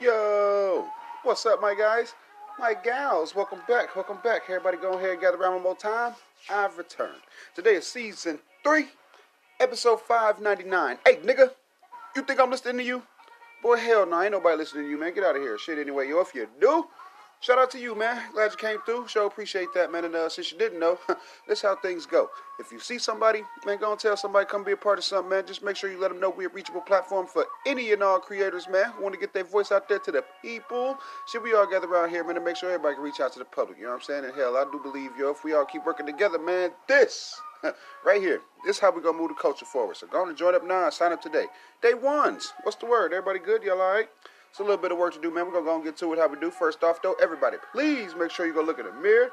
Yo, what's up, my guys? My gals, welcome back, welcome back. Everybody go ahead and gather around one more time. I've returned. Today is season 3, episode 599. Hey, nigga, you think I'm listening to you? Boy, hell no, ain't nobody listening to you, man. Get out of here. Shit, anyway, yo, if you do, shout out to you, man. Glad you came through. Sure appreciate that, man. And uh, since you didn't know, this how things go. If you see somebody, man, go and tell somebody come be a part of something, man. Just make sure you let them know we're a reachable platform for any and all creators, man, who want to get their voice out there to the people. Should we all gather around here, man, to make sure everybody can reach out to the public? You know what I'm saying? And hell, I do believe, yo, if we all keep working together, man, this right here. This is how we gonna move the culture forward. So go on and join up now and sign up today. Day ones. What's the word? Everybody good? Y'all all right? It's a little bit of work to do, man. We're gonna go and get to it how we do. First off, though, everybody, please make sure you go look in the mirror,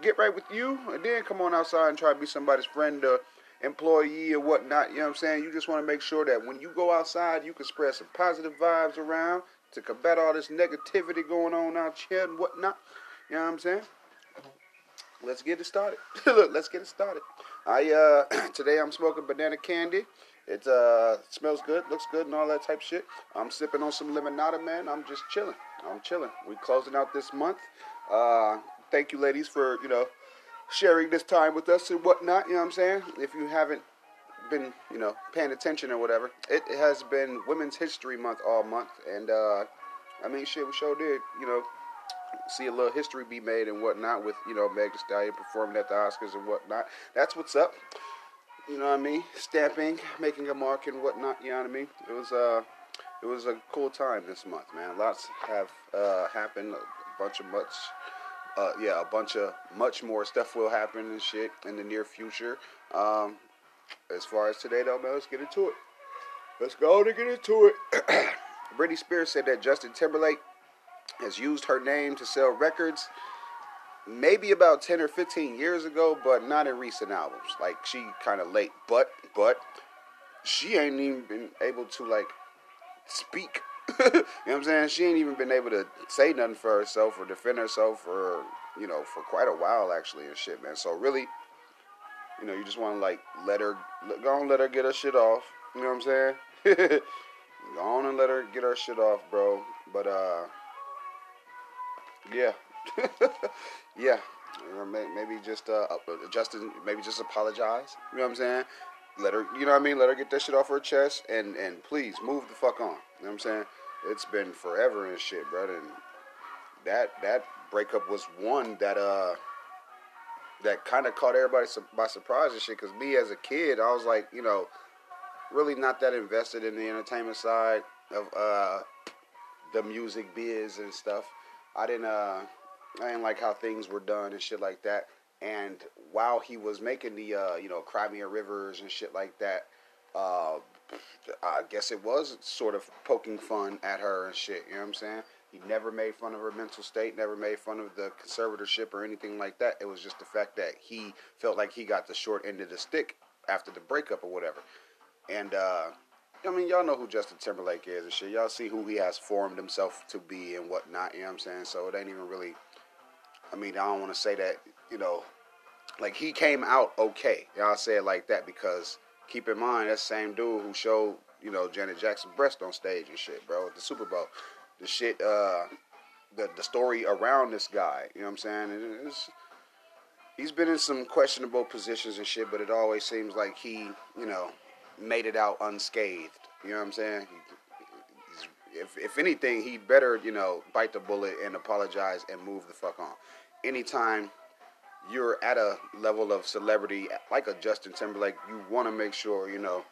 get right with you, and then come on outside and try to be somebody's friend or employee or whatnot. You know what I'm saying? You just want to make sure that when you go outside, you can spread some positive vibes around to combat all this negativity going on out here and whatnot. You know what I'm saying? Let's get it started. Look, let's get it started. I uh today I'm smoking banana candy. It uh smells good, looks good, and all that type shit. I'm sipping on some limonada, man. I'm just chilling. I'm chilling. We closing out this month. Uh, thank you, ladies, for you know sharing this time with us and whatnot. You know what I'm saying? If you haven't been you know paying attention or whatever, it has been Women's History Month all month, and uh, I mean shit, we sure did. You know see a little history be made and whatnot with you know Meg Thee Stallion performing at the Oscars and whatnot. That's what's up. You know what I mean? Stamping, making a mark and whatnot. You know what I mean? It was uh, it was a cool time this month, man. Lots have uh, happened. A bunch of much. Uh, yeah, a bunch of much more stuff will happen and shit in the near future. Um, as far as today, though, man, let's get into it. Let's go to get into it. Britney Spears said that Justin Timberlake has used her name to sell records maybe about 10 or 15 years ago but not in recent albums like she kind of late but but she ain't even been able to like speak. You know what i'm saying? She ain't even been able to say nothing for herself or defend herself for you know for quite a while actually and shit man. So really you know you just want to like let her go on let her get her shit off. You know what i'm saying? Go on and let her get her shit off bro. But uh yeah, yeah. maybe just uh, Justin, maybe just apologize. You know what I'm saying? Let her, you know what I mean? Let her get that shit off her chest, and and please move the fuck on. You know what I'm saying? It's been forever and shit, brother. And that that breakup was one that uh that kind of caught everybody by surprise and shit. Cause me as a kid, I was like, you know, really not that invested in the entertainment side of uh the music biz and stuff. I didn't uh I didn't like how things were done and shit like that. And while he was making the uh, you know Cry Me a Rivers and shit like that, uh, I guess it was sort of poking fun at her and shit. You know what I'm saying? He never made fun of her mental state, never made fun of the conservatorship or anything like that. It was just the fact that he felt like he got the short end of the stick after the breakup or whatever. And uh, I mean, y'all know who Justin Timberlake is and shit. Y'all see who he has formed himself to be and whatnot. You know what I'm saying? So it ain't even really. I mean, I don't want to say that. You know, like he came out okay. Y'all say it like that because keep in mind that same dude who showed you know Janet Jackson breast on stage and shit, bro, at the Super Bowl. The shit, uh, the the story around this guy. You know what I'm saying? It's, he's been in some questionable positions and shit, but it always seems like he, you know, made it out unscathed. You know what I'm saying? if, if anything, he better, you know, bite the bullet and apologize and move the fuck on. Anytime you're at a level of celebrity like a Justin Timberlake, you want to make sure, you know,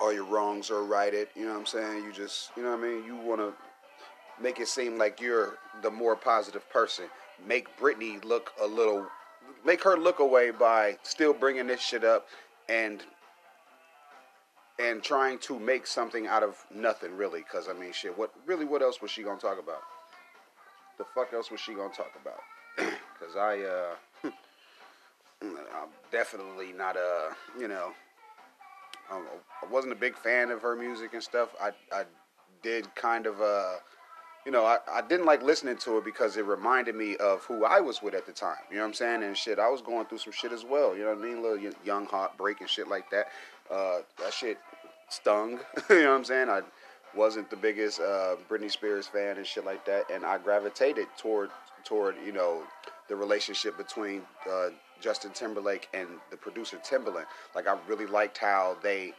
all your wrongs are righted. You know what I'm saying? You just, you know what I mean? You want to make it seem like you're the more positive person. Make Britney look a little, make her look away by still bringing this shit up and and trying to make something out of nothing, really. Because I mean, shit. What really? What else was she gonna talk about? The fuck else was she gonna talk about? Because I, uh, I'm definitely not a, you know, I wasn't a big fan of her music and stuff. I, I did kind of, uh, you know, I, I didn't like listening to it because it reminded me of who I was with at the time. You know what I'm saying? And shit, I was going through some shit as well. You know what I mean? Little young heartbreak and shit like that. Uh, that shit stung. you know what I'm saying? I wasn't the biggest uh, Britney Spears fan and shit like that, and I gravitated toward toward you know the relationship between uh, Justin Timberlake and the producer Timbaland. Like I really liked how they.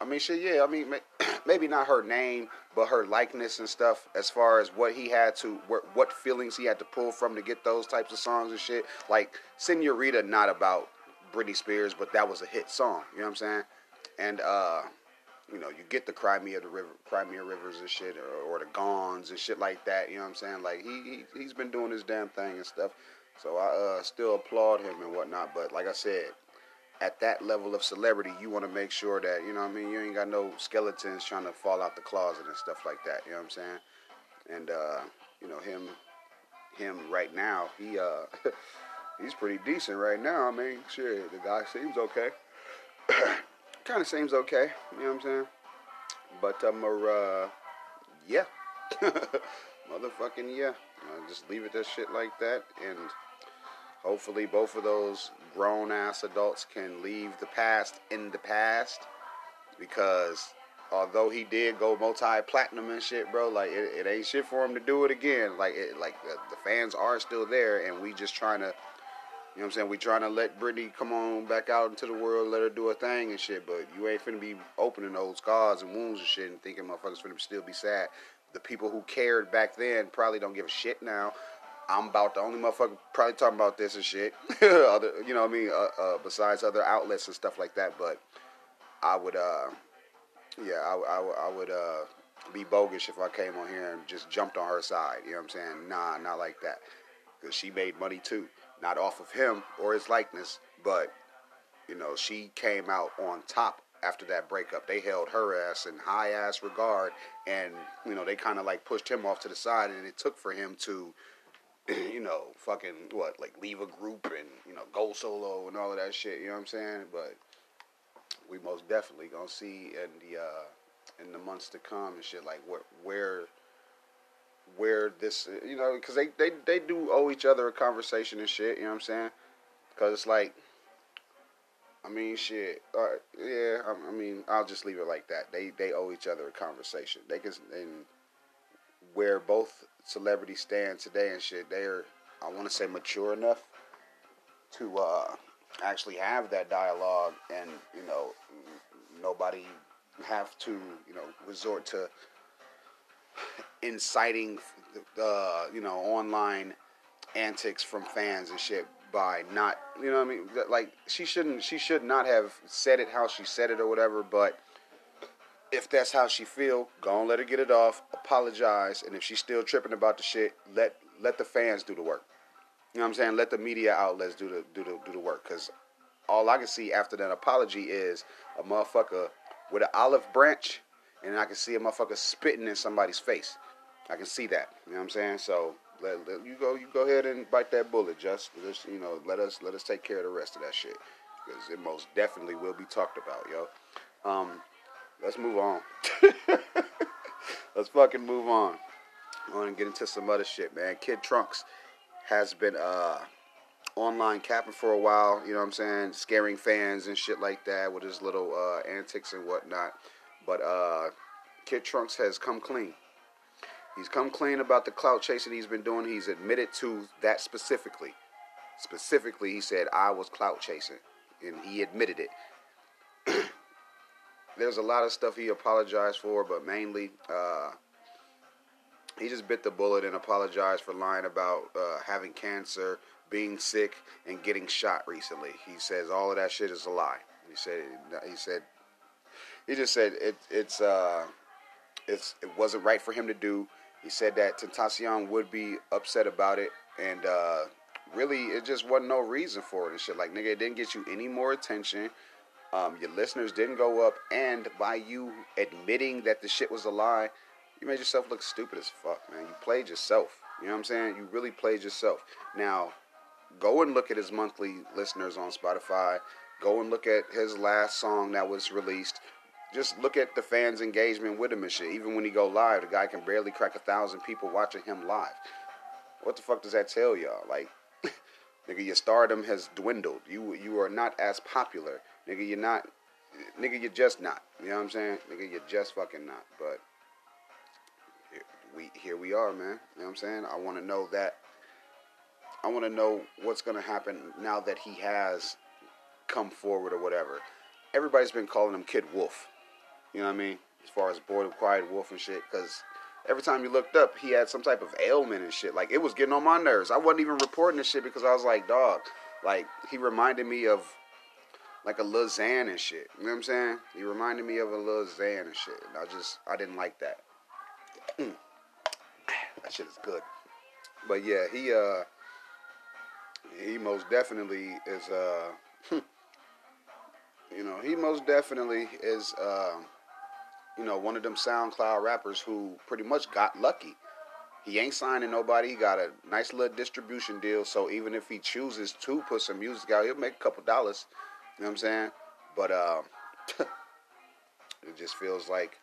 I mean, shit, yeah. I mean, maybe not her name, but her likeness and stuff. As far as what he had to, what feelings he had to pull from to get those types of songs and shit. Like Senorita, not about Britney Spears, but that was a hit song. You know what I'm saying? And uh, you know, you get the Cry Me a the river, Cry Me a Rivers and shit, or, or the Gons and shit like that. You know what I'm saying? Like he, he he's been doing his damn thing and stuff. So I uh, still applaud him and whatnot. But like I said, at that level of celebrity, you want to make sure that you know I mean. You ain't got no skeletons trying to fall out the closet and stuff like that. You know what I'm saying? And uh, you know him, him right now, he uh, he's pretty decent right now. I mean, shit, the guy seems okay. kind of seems okay. You know what I'm saying? But um, uh, yeah, motherfucking yeah. Just leave it that shit like that, and hopefully both of those grown ass adults can leave the past in the past. Because although he did go multi platinum and shit, bro, like it, it, ain't shit for him to do it again. Like it, like the, the fans are still there, and we just trying to you know what I'm saying? We trying to let Britney come on back out into the world, let her do her thing and shit, but you ain't finna be opening old scars and wounds and shit and thinking motherfuckers finna still be sad. The people who cared back then probably don't give a shit now. I'm about the only motherfucker probably talking about this and shit. other, you know what I mean? Uh, uh, besides other outlets and stuff like that, but I would, uh, yeah, I, I, I would uh, be bogus if I came on here and just jumped on her side. You know what I'm saying? Nah, not like that, because she made money too not off of him or his likeness, but you know, she came out on top after that breakup. They held her ass in high ass regard, and you know, they kind of like pushed him off to the side, and it took for him to, you know, fucking what, like leave a group and you know, go solo and all of that shit. You know what I'm saying? But we most definitely gonna see in the uh, in the months to come and shit like where where where this, you know, because they, they, they do owe each other a conversation and shit, you know what I'm saying? Because it's like, I mean, shit. Yeah, I, I, mean, I'll just leave it like that. They they owe each other a conversation. They can, and where both celebrities stand today and shit, they're, I want to say, mature enough to uh, actually have that dialogue, and you know, nobody have to, you know, resort to inciting, uh, you know, online antics from fans and shit by not, you know, I mean, like she shouldn't, she should not have said it how she said it or whatever. But if that's how she feel, go and let her get it off, apologize, and if she's still tripping about the shit, let let the fans do the work. You know what I'm saying? Let the media outlets do the do the do the work. Cause all I can see after that apology is a motherfucker with an olive branch and I can see a motherfucker spitting in somebody's face. I can see that. You know what I'm saying? So let, let you go. You go ahead and bite that bullet. Just, just you know, let us let us take care of the rest of that shit because it most definitely will be talked about, yo. Um, let's move on. let's fucking move on. I want to get into some other shit, man. Kid Trunks has been uh online capping for a while. You know what I'm saying? Scaring fans and shit like that with his little uh, antics and whatnot. But uh, Kid Trunks has come clean. He's come clean about the clout chasing he's been doing. He's admitted to that specifically. Specifically, he said, I was clout chasing. And he admitted it. There's a lot of stuff he apologized for, but mainly, uh, he just bit the bullet and apologized for lying about uh, having cancer, being sick, and getting shot recently. He says all of that shit is a lie. He said he said he just said it, it's uh, it's it wasn't right for him to do. He said that Tentacion would be upset about it, and uh, really, it just wasn't no reason for it and shit. Like nigga, it didn't get you any more attention. Um, your listeners didn't go up, and by you admitting that the shit was a lie, you made yourself look stupid as fuck, man. You played yourself. You know what I'm saying? You really played yourself. Now, go and look at his monthly listeners on Spotify. Go and look at his last song that was released just look at the fans' engagement with him and shit. Even when he go live, the guy can barely crack a thousand people watching him live. What the fuck does that tell y'all? Like, nigga, your stardom has dwindled. You you are not as popular, nigga. You're not nigga, You're just not. You know what I'm saying? Nigga, You're just fucking not. But we here we are, man. You know what I'm saying? I want to know that. I want to know what's gonna happen now that he has come forward or whatever. Everybody's been calling him Kid Wolf. You know what I mean? As far as the Quiet Wolf and shit, because every time you looked up, he had some type of ailment and shit. Like it was getting on my nerves. I wasn't even reporting this shit because I was like, dog. Like he reminded me of like a Lil Xan and shit. You know what I'm saying? He reminded me of a Lil Xan and shit. And I just I didn't like that. that shit is good. But yeah, he uh he most definitely is uh you know, he most definitely is uh, you know, one of them SoundCloud rappers who pretty much got lucky. He ain't signing nobody. He got a nice little distribution deal. So even if he chooses to put some music out, he'll make a couple dollars. You know what I'm saying? But uh, it just feels like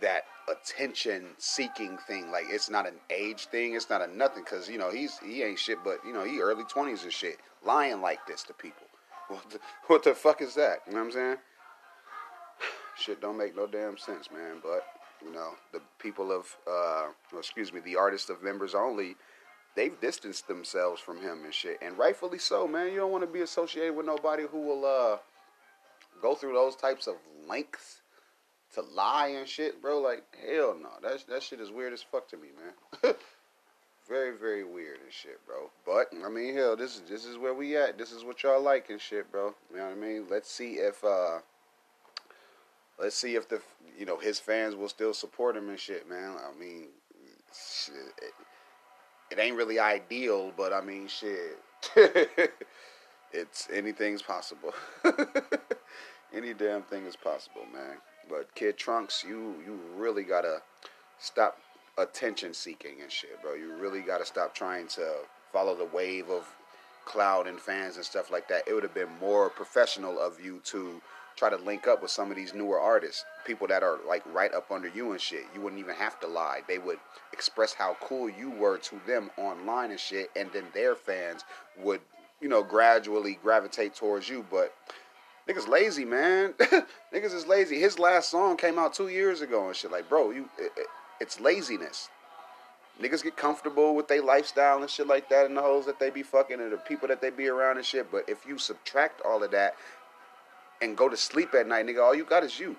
that attention seeking thing. Like it's not an age thing. It's not a nothing. Cause you know he's he ain't shit. But you know he early twenties and shit, lying like this to people. What the, what the fuck is that? You know what I'm saying? Shit don't make no damn sense, man. But you know the people of uh, excuse me, the artists of members only. They've distanced themselves from him and shit, and rightfully so, man. You don't want to be associated with nobody who will uh, go through those types of lengths to lie and shit, bro. Like hell no, that that shit is weird as fuck to me, man. very very weird and shit, bro. But I mean, hell, this is this is where we at. This is what y'all like and shit, bro. You know what I mean? Let's see if uh, let's see if the you know his fans will still support him and shit, man. I mean, shit, it, it ain't really ideal, but I mean, shit. it's anything's possible. Any damn thing is possible, man. But Kid Trunks, you you really gotta stop attention seeking and shit, bro. You really gotta stop trying to follow the wave of cloud and fans and stuff like that. It would have been more professional of you to try to link up with some of these newer artists, people that are like right up under you and shit. You wouldn't even have to lie. They would express how cool you were to them online and shit, and then their fans would, you know, gradually gravitate towards you. But Niggas lazy, man. Niggas is lazy. His last song came out two years ago and shit. Like, bro, you, it, it, it's laziness. Niggas get comfortable with their lifestyle and shit like that, and the hoes that they be fucking, and the people that they be around and shit. But if you subtract all of that and go to sleep at night, nigga, all you got is you.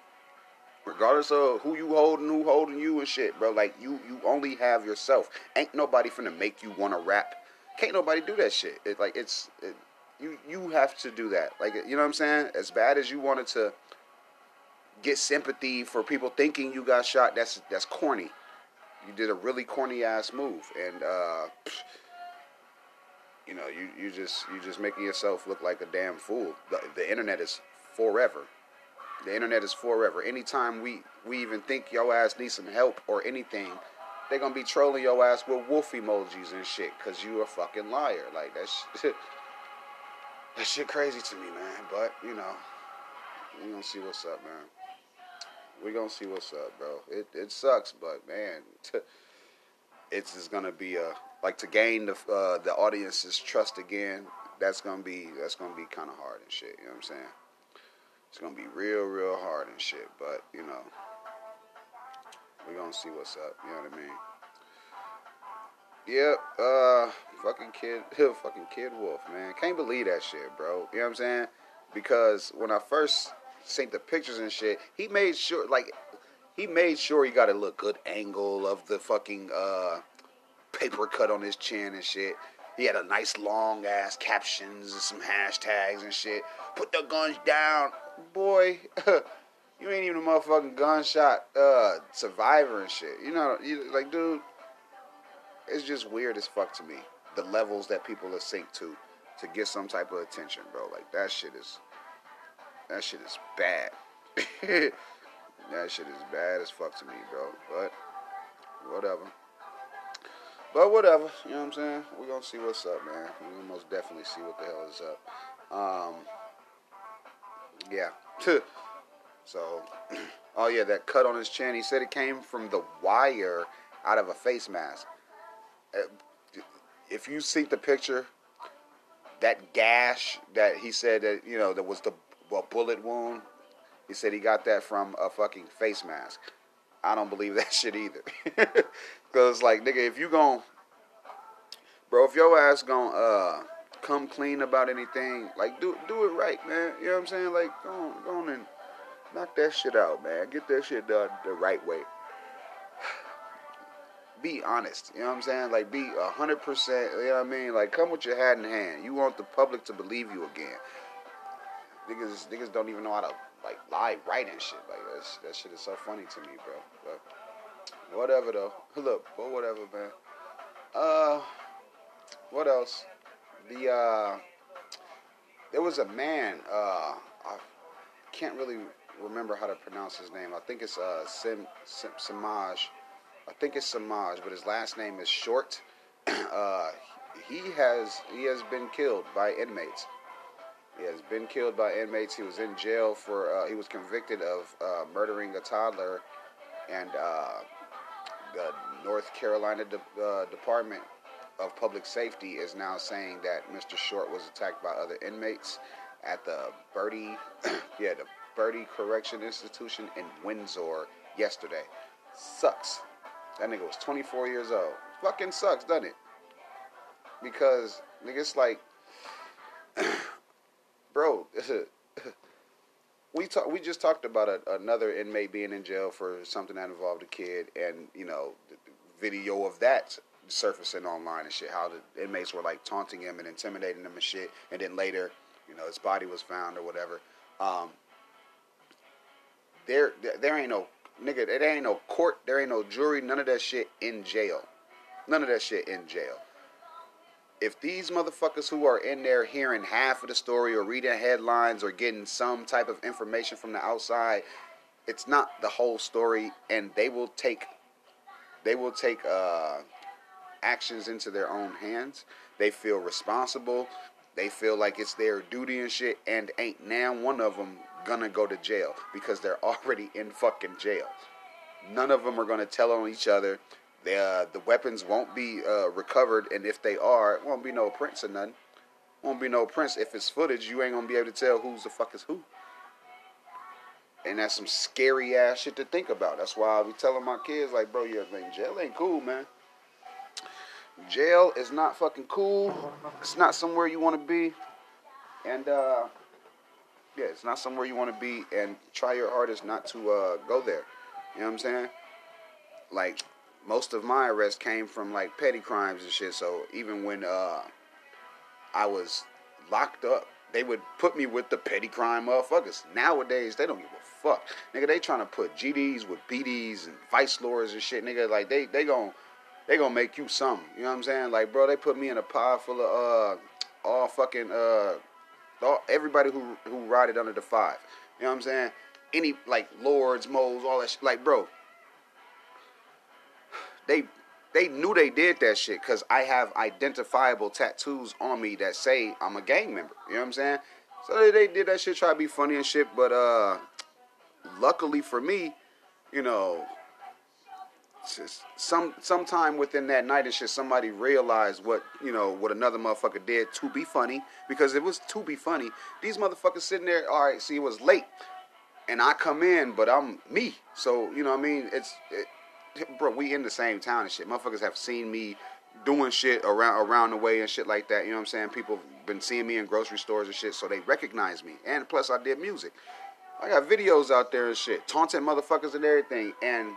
Regardless of who you holding, who holding you and shit, bro. Like you, you only have yourself. Ain't nobody finna make you wanna rap. Can't nobody do that shit. It, like it's. It, you you have to do that. Like you know what I'm saying? As bad as you wanted to get sympathy for people thinking you got shot, that's that's corny. You did a really corny ass move, and uh, you know you you just you just making yourself look like a damn fool. The, the internet is forever. The internet is forever. Anytime we we even think your ass needs some help or anything, they're gonna be trolling your ass with wolf emojis and shit because you a fucking liar. Like that's that shit crazy to me, man. But you know, we gonna see what's up, man. We gonna see what's up, bro. It it sucks, but man, it's just gonna be a like to gain the uh, the audience's trust again. That's gonna be that's gonna be kind of hard and shit. You know what I'm saying? It's gonna be real, real hard and shit. But you know, we gonna see what's up. You know what I mean? Yep. Uh, fucking kid, fucking kid Wolf, man. Can't believe that shit, bro. You know what I'm saying? Because when I first seen the pictures and shit, he made sure, like, he made sure he got a look good angle of the fucking uh, paper cut on his chin and shit. He had a nice long ass captions and some hashtags and shit. Put the guns down, boy. you ain't even a motherfucking gunshot uh, survivor and shit. You know, you, like, dude, it's just weird as fuck to me the levels that people are synced to to get some type of attention, bro. Like that shit is that shit is bad. that shit is bad as fuck to me, bro. But whatever. But whatever, you know what I'm saying? We're gonna see what's up, man. We're gonna most definitely see what the hell is up. Um Yeah. so oh yeah, that cut on his chin, he said it came from the wire out of a face mask. If you see the picture, that gash that he said that you know that was the a bullet wound. He said he got that from a fucking face mask. I don't believe that shit either. Cause like nigga, if you gon' bro, if your ass gon' uh come clean about anything, like do do it right, man. You know what I'm saying? Like go on, go on and knock that shit out, man. Get that shit done the right way. Be honest, you know what I'm saying? Like be hundred percent, you know what I mean? Like come with your hat in hand. You want the public to believe you again. Niggas niggas don't even know how to like lie right and shit. Like that shit is so funny to me, bro. Whatever though. Look, but whatever, man. Uh, what else? The uh, there was a man. Uh, I can't really remember how to pronounce his name. I think it's uh Sim, Sim Samaj. I think it's Samaj, but his last name is Short. uh, he has he has been killed by inmates. He has been killed by inmates. He was in jail for, uh, he was convicted of uh, murdering a toddler, and uh, the North Carolina De- uh, Department of Public Safety is now saying that Mr. Short was attacked by other inmates at the Bertie, yeah, the Bertie Correction Institution in Windsor yesterday. Sucks. That nigga was 24 years old. Fucking sucks, doesn't it? Because niggas like bro, we talk, we just talked about a, another inmate being in jail for something that involved a kid, and you know, video of that surfacing online and shit. How the inmates were like taunting him and intimidating him and shit, and then later, you know, his body was found or whatever. Um, there, there ain't no nigga. There ain't no court. There ain't no jury. None of that shit in jail. None of that shit in jail if these motherfuckers who are in there hearing half of the story or reading headlines or getting some type of information from the outside, it's not the whole story, and they will take they will take uh, actions into their own hands. They feel responsible. They feel like it's their duty and shit, and ain't now one of them gonna go to jail because they're already in fucking jail. None of them are gonna tell on each other the uh, the weapons won't be uh, recovered, and if they are, it won't be no prints or nothing. Won't be no prints. If it's footage, you ain't gonna be able to tell who's the fuck is who. And that's some scary ass shit to think about. That's why I be telling my kids, like, bro, you man, jail ain't cool, man. Jail is not fucking cool. It's not somewhere you want to be. And uh, yeah, it's not somewhere you want to be. And try your hardest not to uh, go there. You know what I'm saying? Like most of my arrests came from like petty crimes and shit. So even when uh, I was locked up, they would put me with the petty crime motherfuckers. Nowadays, they don't give a fuck, nigga. They trying to put GDs with BDs and vice lords and shit, nigga. Like they they gon' they gonna make you something. You know what I'm saying? Like, bro, they put me in a pile full of uh all fucking uh all, everybody who who it under the five. You know what I'm saying? Any like lords, moles, all that shit. Like, bro, they they knew they did that shit because I have identifiable tattoos on me that say I'm a gang member. You know what I'm saying? So they did that shit, try to be funny and shit. But uh, luckily for me, you know, some sometime within that night and shit, somebody realized what you know what another motherfucker did to be funny because it was to be funny. These motherfuckers sitting there, all right, see, it was late, and I come in, but I'm me. So you know, what I mean, it's. It, bro, we in the same town and shit. Motherfuckers have seen me doing shit around around the way and shit like that. You know what I'm saying? People have been seeing me in grocery stores and shit, so they recognize me. And plus, I did music. I got videos out there and shit, taunting motherfuckers and everything. And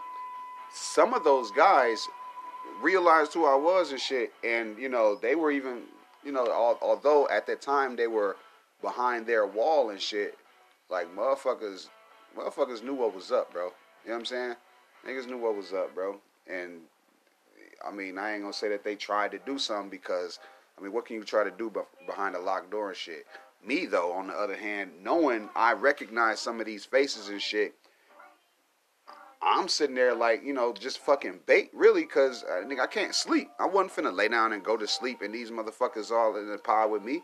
some of those guys realized who I was and shit. And you know, they were even, you know, although at that time they were behind their wall and shit, like motherfuckers, motherfuckers knew what was up, bro. You know what I'm saying? Niggas knew what was up, bro. And I mean, I ain't gonna say that they tried to do something because I mean, what can you try to do behind a locked door and shit? Me though, on the other hand, knowing I recognize some of these faces and shit, I'm sitting there like you know just fucking bait really because I think I can't sleep. I wasn't finna lay down and go to sleep and these motherfuckers all in the pod with me.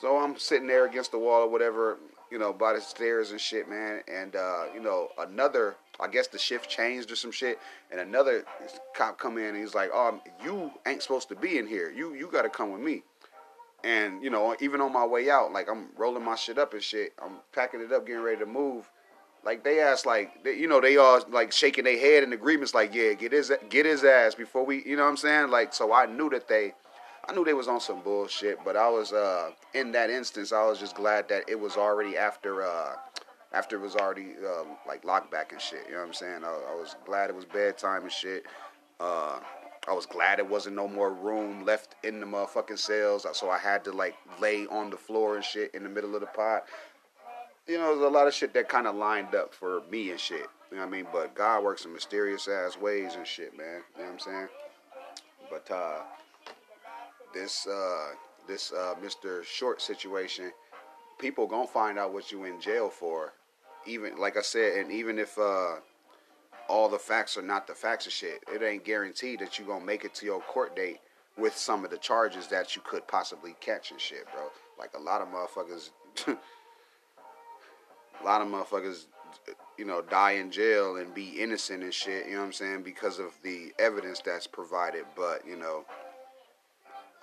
So I'm sitting there against the wall or whatever, you know, by the stairs and shit, man. And uh, you know, another I guess the shift changed or some shit, and another cop come in and he's like, "Oh, you ain't supposed to be in here. You you got to come with me." And you know, even on my way out, like I'm rolling my shit up and shit. I'm packing it up, getting ready to move. Like they asked, like they, you know, they all like shaking their head in agreements, like yeah, get his get his ass before we, you know what I'm saying? Like so, I knew that they, I knew they was on some bullshit, but I was uh in that instance, I was just glad that it was already after uh after it was already uh, like locked back and shit. You know what I'm saying? I, I was glad it was bedtime and shit. Uh, I was glad it wasn't no more room left in the motherfucking cells, so I had to like lay on the floor and shit in the middle of the pot. You know, there's a lot of shit that kind of lined up for me and shit. You know what I mean? But God works in mysterious ass ways and shit, man. You know what I'm saying? But uh, this uh, this uh, Mr. Short situation, people gonna find out what you in jail for. Even like I said, and even if uh, all the facts are not the facts of shit. It ain't guaranteed that you gonna make it to your court date with some of the charges that you could possibly catch and shit, bro. Like a lot of motherfuckers, a lot of motherfuckers, you know, die in jail and be innocent and shit. You know what I'm saying? Because of the evidence that's provided. But you know,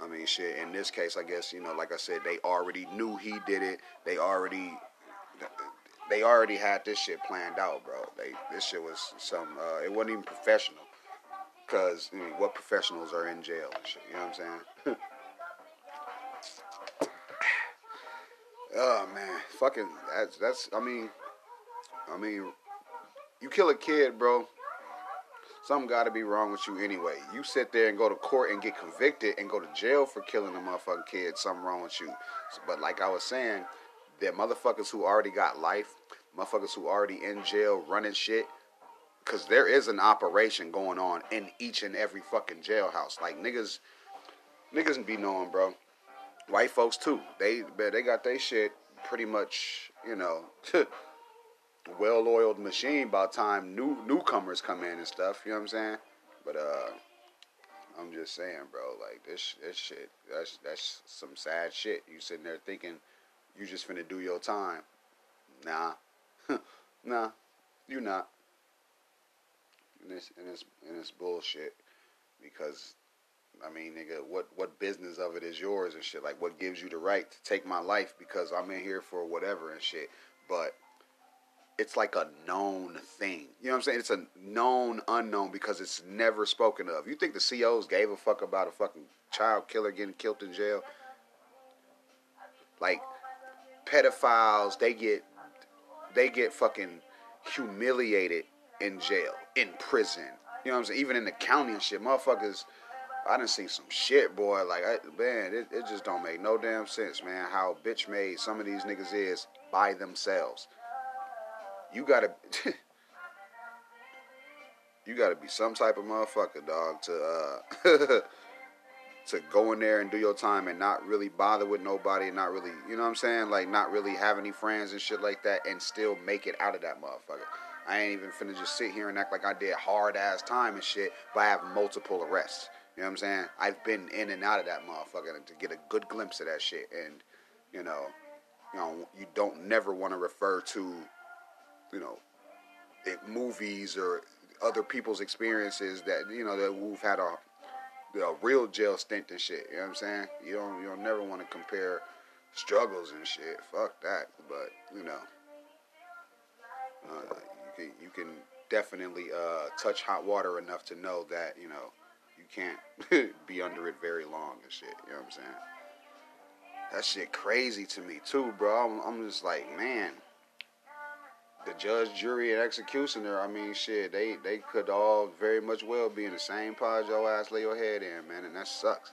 I mean, shit. In this case, I guess you know, like I said, they already knew he did it. They already they already had this shit planned out, bro. They this shit was some. Uh, it wasn't even professional, cause I mean, what professionals are in jail and shit. You know what I'm saying? oh man, fucking that's that's. I mean, I mean, you kill a kid, bro. Something got to be wrong with you anyway. You sit there and go to court and get convicted and go to jail for killing a motherfucking kid. Something wrong with you. But like I was saying, the motherfuckers who already got life, motherfuckers who already in jail running shit. Cause there is an operation going on in each and every fucking jailhouse. Like niggas, niggas be knowing, bro. White folks too. They they got their shit pretty much, you know, well-oiled machine by time new newcomers come in and stuff. You know what I'm saying? But uh, I'm just saying, bro. Like this this shit. That's that's some sad shit. You sitting there thinking you just finna do your time. Nah. Nah. you're not. And it's and it's and it's bullshit. Because I mean, nigga, what what business of it is yours and shit? Like what gives you the right to take my life because I'm in here for whatever and shit. But it's like a known thing. You know what I'm saying? It's a known unknown because it's never spoken of. You think the COs gave a fuck about a fucking child killer getting killed in jail? Like pedophiles, they get they get fucking humiliated in jail, in prison. You know what I'm saying? Even in the county and shit, motherfuckers. I done seen some shit, boy. Like, I, man, it, it just don't make no damn sense, man. How bitch made some of these niggas is by themselves. You gotta, you gotta be some type of motherfucker, dog, to uh, to go in there and do your time and not really bother with nobody and not really, you know what I'm saying? Like not really have any friends and shit like that and still make it out of that motherfucker. I ain't even finna just sit here and act like I did hard ass time and shit, but I have multiple arrests. You know what I'm saying? I've been in and out of that motherfucker to get a good glimpse of that shit and you know, you know, you don't never want to refer to, you know, movies or other people's experiences that you know that we've had a a real jail stint and shit. You know what I'm saying? You don't you don't never want to compare struggles and shit. Fuck that. But you know, uh, you can you can definitely uh, touch hot water enough to know that you know you can't be under it very long and shit. You know what I'm saying? That shit crazy to me too, bro. I'm, I'm just like, man the judge, jury, and executioner, I mean, shit, they, they could all very much well be in the same pod your ass lay your head in, man, and that sucks.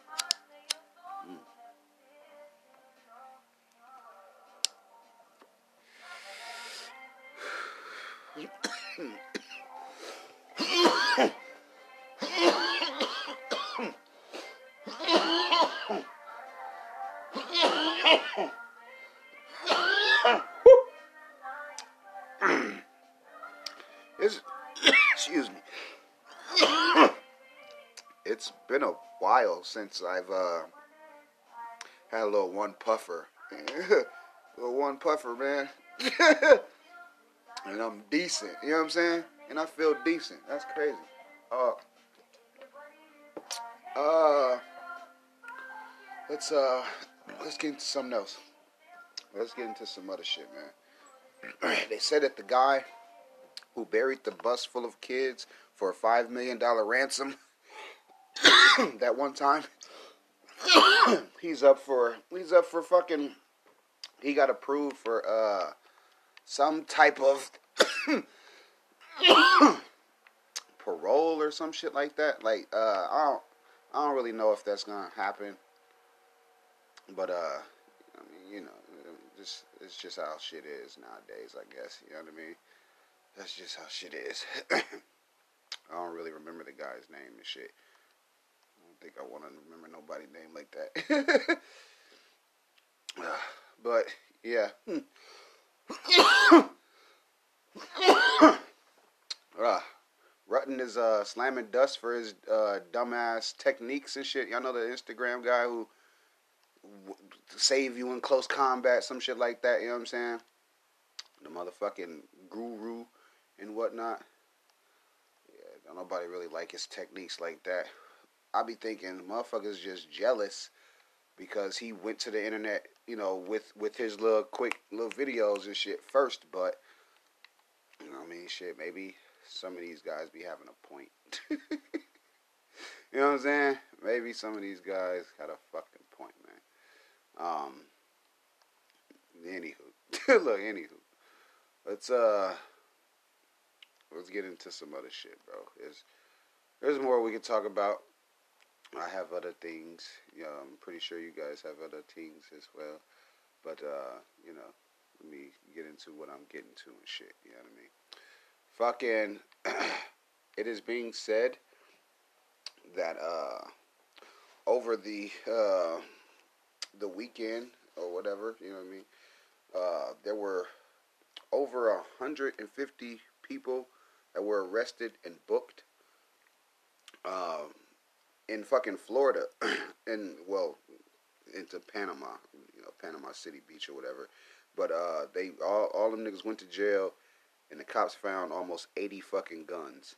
Since I've uh, had a little one puffer. little one puffer, man. and I'm decent. You know what I'm saying? And I feel decent. That's crazy. Uh, uh, let's uh, let's get into something else. Let's get into some other shit, man. they said that the guy who buried the bus full of kids for a five million dollar ransom that one time, he's up for he's up for fucking. He got approved for uh some type of parole or some shit like that. Like uh, I don't I don't really know if that's gonna happen, but uh, I mean you know just it's just how shit is nowadays. I guess you know what I mean. That's just how shit is. I don't really remember the guy's name and shit. Think I want to remember nobody's name like that. but yeah. uh, Rutten is uh, slamming dust for his uh, dumbass techniques and shit. Y'all know the Instagram guy who w- save you in close combat, some shit like that. You know what I'm saying? The motherfucking guru and whatnot. Yeah, nobody really like his techniques like that. I be thinking motherfuckers just jealous because he went to the internet, you know, with with his little quick little videos and shit first. But you know, what I mean, shit, maybe some of these guys be having a point. you know what I'm saying? Maybe some of these guys got a fucking point, man. Um. Anywho, look, anywho, let's uh, let's get into some other shit, bro. There's there's more we can talk about. I have other things. You know, I'm pretty sure you guys have other things as well. But uh, you know, let me get into what I'm getting to and shit. You know what I mean? fucking it is being said that uh over the uh the weekend or whatever, you know what I mean? Uh there were over a hundred and fifty people that were arrested and booked um in fucking Florida and well into Panama, you know, Panama City Beach or whatever. But uh they all all them niggas went to jail and the cops found almost 80 fucking guns.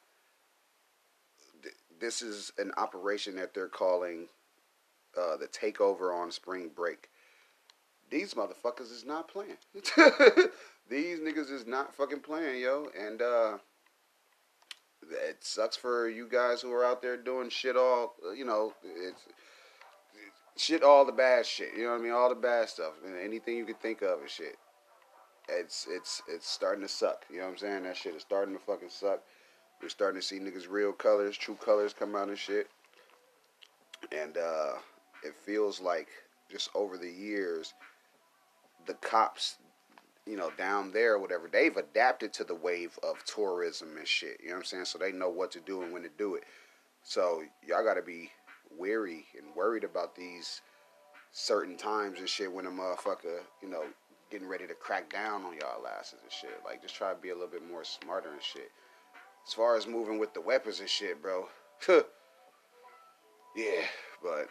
This is an operation that they're calling uh, the takeover on spring break. These motherfuckers is not playing. These niggas is not fucking playing, yo. And uh, it sucks for you guys who are out there doing shit all, you know, it's shit all the bad shit. You know what I mean? All the bad stuff. Anything you could think of and shit it's it's it's starting to suck. You know what I'm saying? That shit is starting to fucking suck. We're starting to see niggas real colors, true colors come out and shit. And uh, it feels like just over the years, the cops, you know, down there, whatever, they've adapted to the wave of tourism and shit. You know what I'm saying? So they know what to do and when to do it. So y'all got to be weary and worried about these certain times and shit when a motherfucker, you know, getting ready to crack down on y'all asses and shit. Like, just try to be a little bit more smarter and shit. As far as moving with the weapons and shit, bro. yeah, but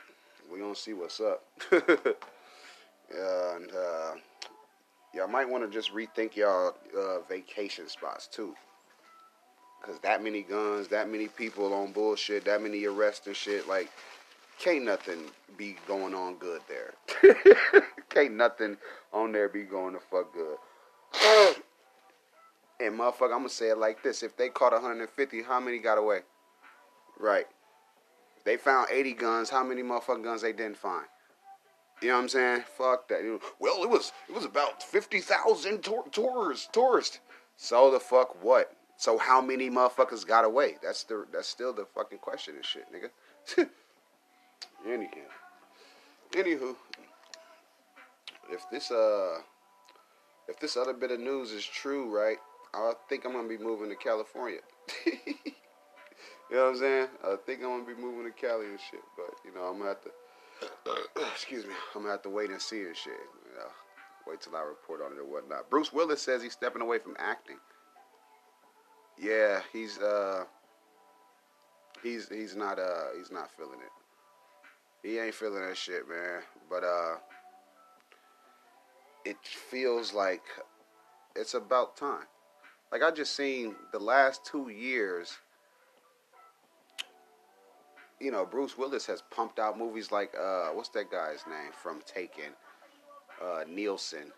we gonna see what's up. and uh, y'all might want to just rethink y'all uh, vacation spots too. Cause that many guns, that many people on bullshit, that many arrests and shit, like can't nothing be going on good there. can't nothing on there be going to fuck good. and motherfucker, I'm gonna say it like this: if they caught 150, how many got away? Right. They found 80 guns. How many motherfucking guns they didn't find? You know what I'm saying? Fuck that. Well, it was it was about 50,000 tourists. Tourists. So the fuck what? So how many motherfuckers got away? That's the that's still the fucking question and shit, nigga. Anyhow, anywho, if this uh, if this other bit of news is true, right? I think I'm gonna be moving to California. you know what I'm saying? I think I'm gonna be moving to Cali and shit. But you know, I'm gonna have to. Excuse me. I'm gonna have to wait and see and shit. Wait till I report on it or whatnot. Bruce Willis says he's stepping away from acting. Yeah, he's uh, he's he's not uh, he's not feeling it. He ain't feeling that shit, man. But uh it feels like it's about time. Like I just seen the last two years, you know, Bruce Willis has pumped out movies like uh, what's that guy's name from Taken? Uh, Neeson.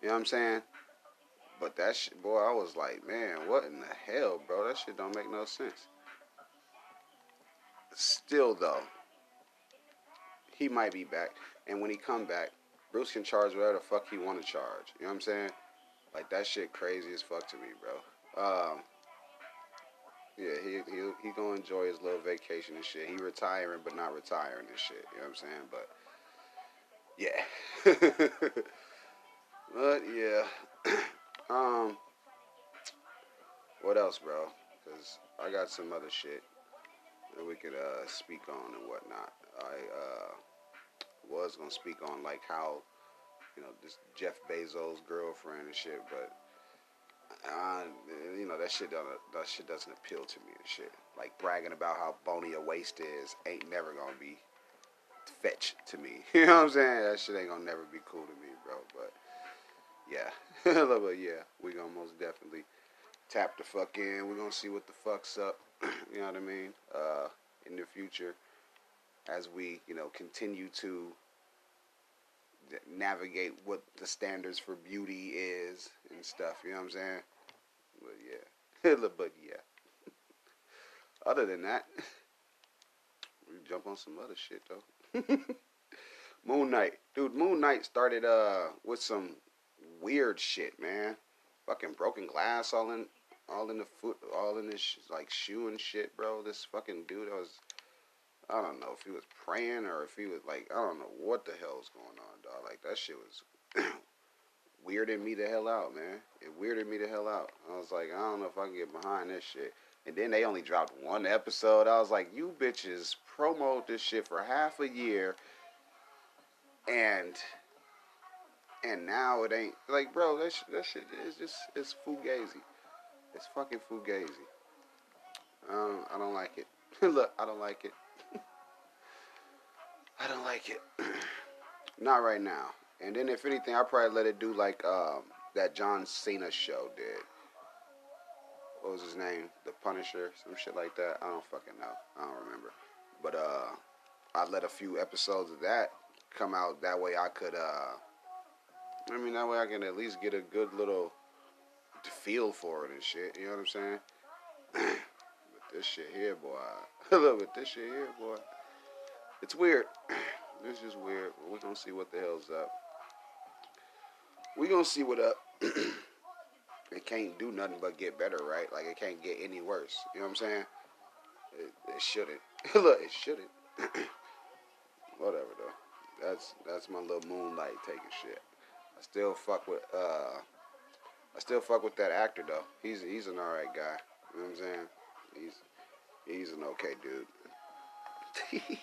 You know what I'm saying? But that shit, boy, I was like, man, what in the hell, bro? That shit don't make no sense. Still though, he might be back, and when he come back, Bruce can charge whatever the fuck he want to charge. You know what I'm saying? Like that shit crazy as fuck to me, bro. Um, yeah, he he he gonna enjoy his little vacation and shit. He retiring but not retiring and shit. You know what I'm saying? But yeah. but yeah. um what else, bro? Cuz I got some other shit that we could uh speak on and whatnot. I uh was to speak on like how you know, this Jeff Bezos girlfriend and shit, but uh, you know that shit doesn't that shit doesn't appeal to me and shit. Like bragging about how bony a waist is ain't never gonna be fetch to me. You know what I'm saying? That shit ain't gonna never be cool to me, bro. But yeah, but yeah, we gonna most definitely tap the fuck in. We're gonna see what the fuck's up. you know what I mean? Uh, in the future, as we you know continue to navigate what the standards for beauty is and stuff. You know what I'm saying? But yeah, but yeah. Other than that, we jump on some other shit though. Moon Knight, dude. Moon Knight started uh with some weird shit, man. Fucking broken glass all in, all in the foot, all in this like shoe and shit, bro. This fucking dude I was I don't know if he was praying or if he was like I don't know what the hell was going on, dog. Like that shit was weirded me the hell out, man. It weirded me the hell out. I was like, I don't know if I can get behind this shit. And then they only dropped one episode. I was like, you bitches promote this shit for half a year, and and now it ain't like, bro. That sh- that shit is just it's fugazi. It's fucking fugazi. Um, I don't like it. Look, I don't like it. I don't like it. Not right now. And then if anything, I probably let it do like um, that John Cena show did. What was his name? The Punisher, some shit like that. I don't fucking know. I don't remember. But uh, I let a few episodes of that come out. That way I could. Uh, I mean, that way I can at least get a good little feel for it and shit. You know what I'm saying? this shit here, boy. Look at this shit here, boy. It's weird. It's just weird. We're gonna see what the hell's up. We're gonna see what up. it can't do nothing but get better, right? Like it can't get any worse. You know what I'm saying? It, it shouldn't. Look, it shouldn't. Whatever though. That's that's my little Moon Knight taking shit. I still fuck with uh I still fuck with that actor though. He's he's an alright guy. You know what I'm saying? He's he's an okay dude.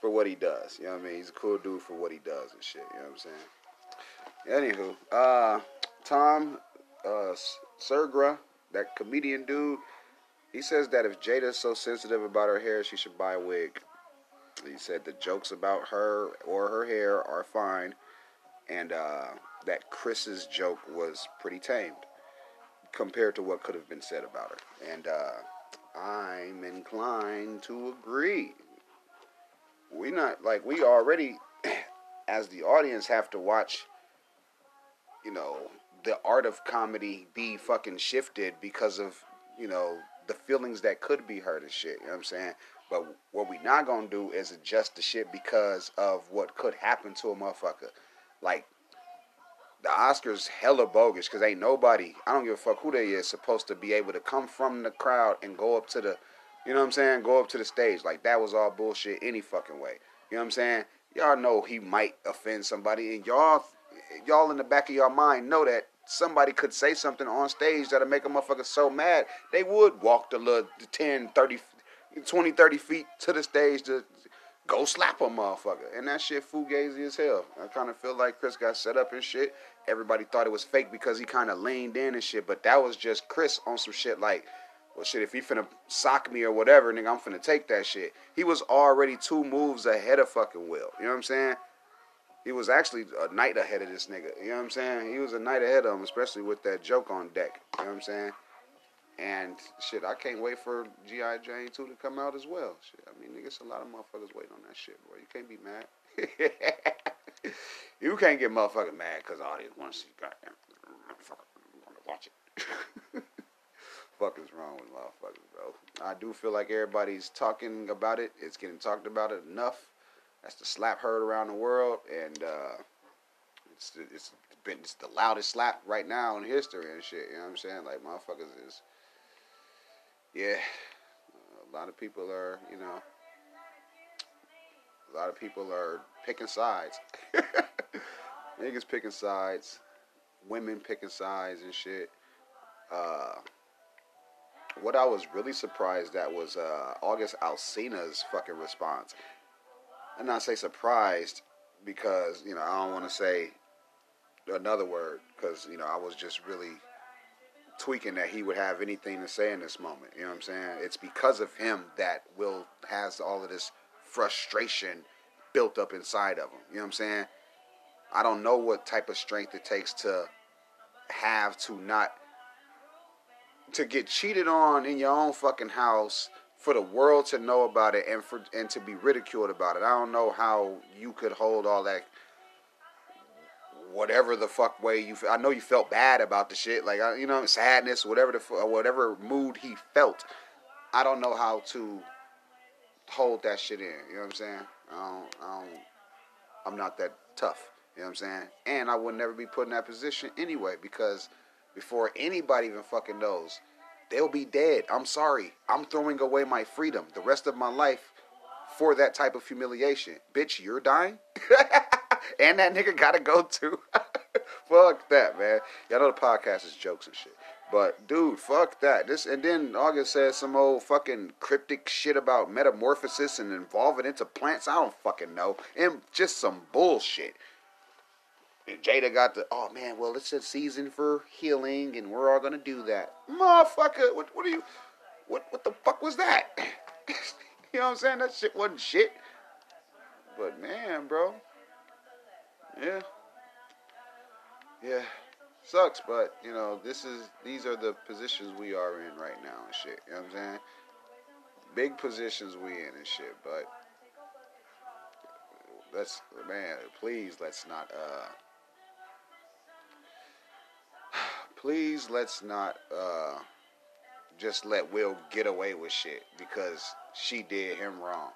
for what he does. You know what I mean? He's a cool dude for what he does and shit. You know what I'm saying? Anywho, uh, Tom uh, Segura, that comedian dude, he says that if Jada's so sensitive about her hair, she should buy a wig. He said the jokes about her or her hair are fine, and uh, that Chris's joke was pretty tamed compared to what could have been said about her. And uh, I'm inclined to agree. We not like we already as the audience have to watch you know the art of comedy be fucking shifted because of you know the feelings that could be hurt and shit you know what i'm saying? But what we not gonna do is adjust the shit because of what could happen to a motherfucker. Like the Oscars hella bogus because ain't nobody I don't give a fuck who they is supposed to be able to come from the crowd and go up to the you know what I'm saying? Go up to the stage. Like that was all bullshit any fucking way. You know what I'm saying? Y'all know he might offend somebody and y'all y'all in the back of your mind know that somebody could say something on stage that'll make a motherfucker so mad they would walk the little 10, 30, 20, 30 feet to the stage to go slap a motherfucker. And that shit fugazi as hell. I kind of feel like Chris got set up and shit. Everybody thought it was fake because he kind of leaned in and shit, but that was just Chris on some shit like well, shit, if he finna sock me or whatever, nigga, I'm finna take that shit. He was already two moves ahead of fucking Will. You know what I'm saying? He was actually a night ahead of this nigga. You know what I'm saying? He was a night ahead of him, especially with that joke on deck. You know what I'm saying? And shit, I can't wait for G.I. Jane 2 to come out as well. Shit, I mean, nigga, it's a lot of motherfuckers waiting on that shit, bro. You can't be mad. you can't get motherfucking mad because audience want to see goddamn motherfucker want to watch it. fuck is wrong with motherfuckers, bro? I do feel like everybody's talking about it. It's getting talked about it enough. That's the slap heard around the world, and uh, it's it's been it's the loudest slap right now in history and shit. You know what I'm saying? Like motherfuckers is yeah, a lot of people are, you know, a lot of people are picking sides. Niggas picking sides, women picking sides and shit. Uh, what I was really surprised at was uh, August Alsina's fucking response. And I say surprised because, you know, I don't want to say another word because, you know, I was just really tweaking that he would have anything to say in this moment. You know what I'm saying? It's because of him that Will has all of this frustration built up inside of him. You know what I'm saying? I don't know what type of strength it takes to have to not to get cheated on in your own fucking house for the world to know about it and for and to be ridiculed about it. I don't know how you could hold all that whatever the fuck way you. I know you felt bad about the shit, like you know, sadness, whatever the whatever mood he felt. I don't know how to hold that shit in. You know what I'm saying? I don't. I don't I'm not that tough. You know what I'm saying? And I would never be put in that position anyway because before anybody even fucking knows, they'll be dead. I'm sorry. I'm throwing away my freedom the rest of my life for that type of humiliation. Bitch, you're dying? and that nigga gotta go too. fuck that, man. Y'all know the podcast is jokes and shit. But dude, fuck that. This and then August says some old fucking cryptic shit about metamorphosis and evolving into plants. I don't fucking know. And just some bullshit. And Jada got the oh man, well it's a season for healing and we're all gonna do that. Motherfucker, what what are you what what the fuck was that? you know what I'm saying? That shit wasn't shit. But man, bro, yeah. Yeah. Sucks, but you know, this is these are the positions we are in right now and shit. You know what I'm saying? Big positions we in and shit, but let's man, please let's not uh please let's not uh just let Will get away with shit because she did him wrong.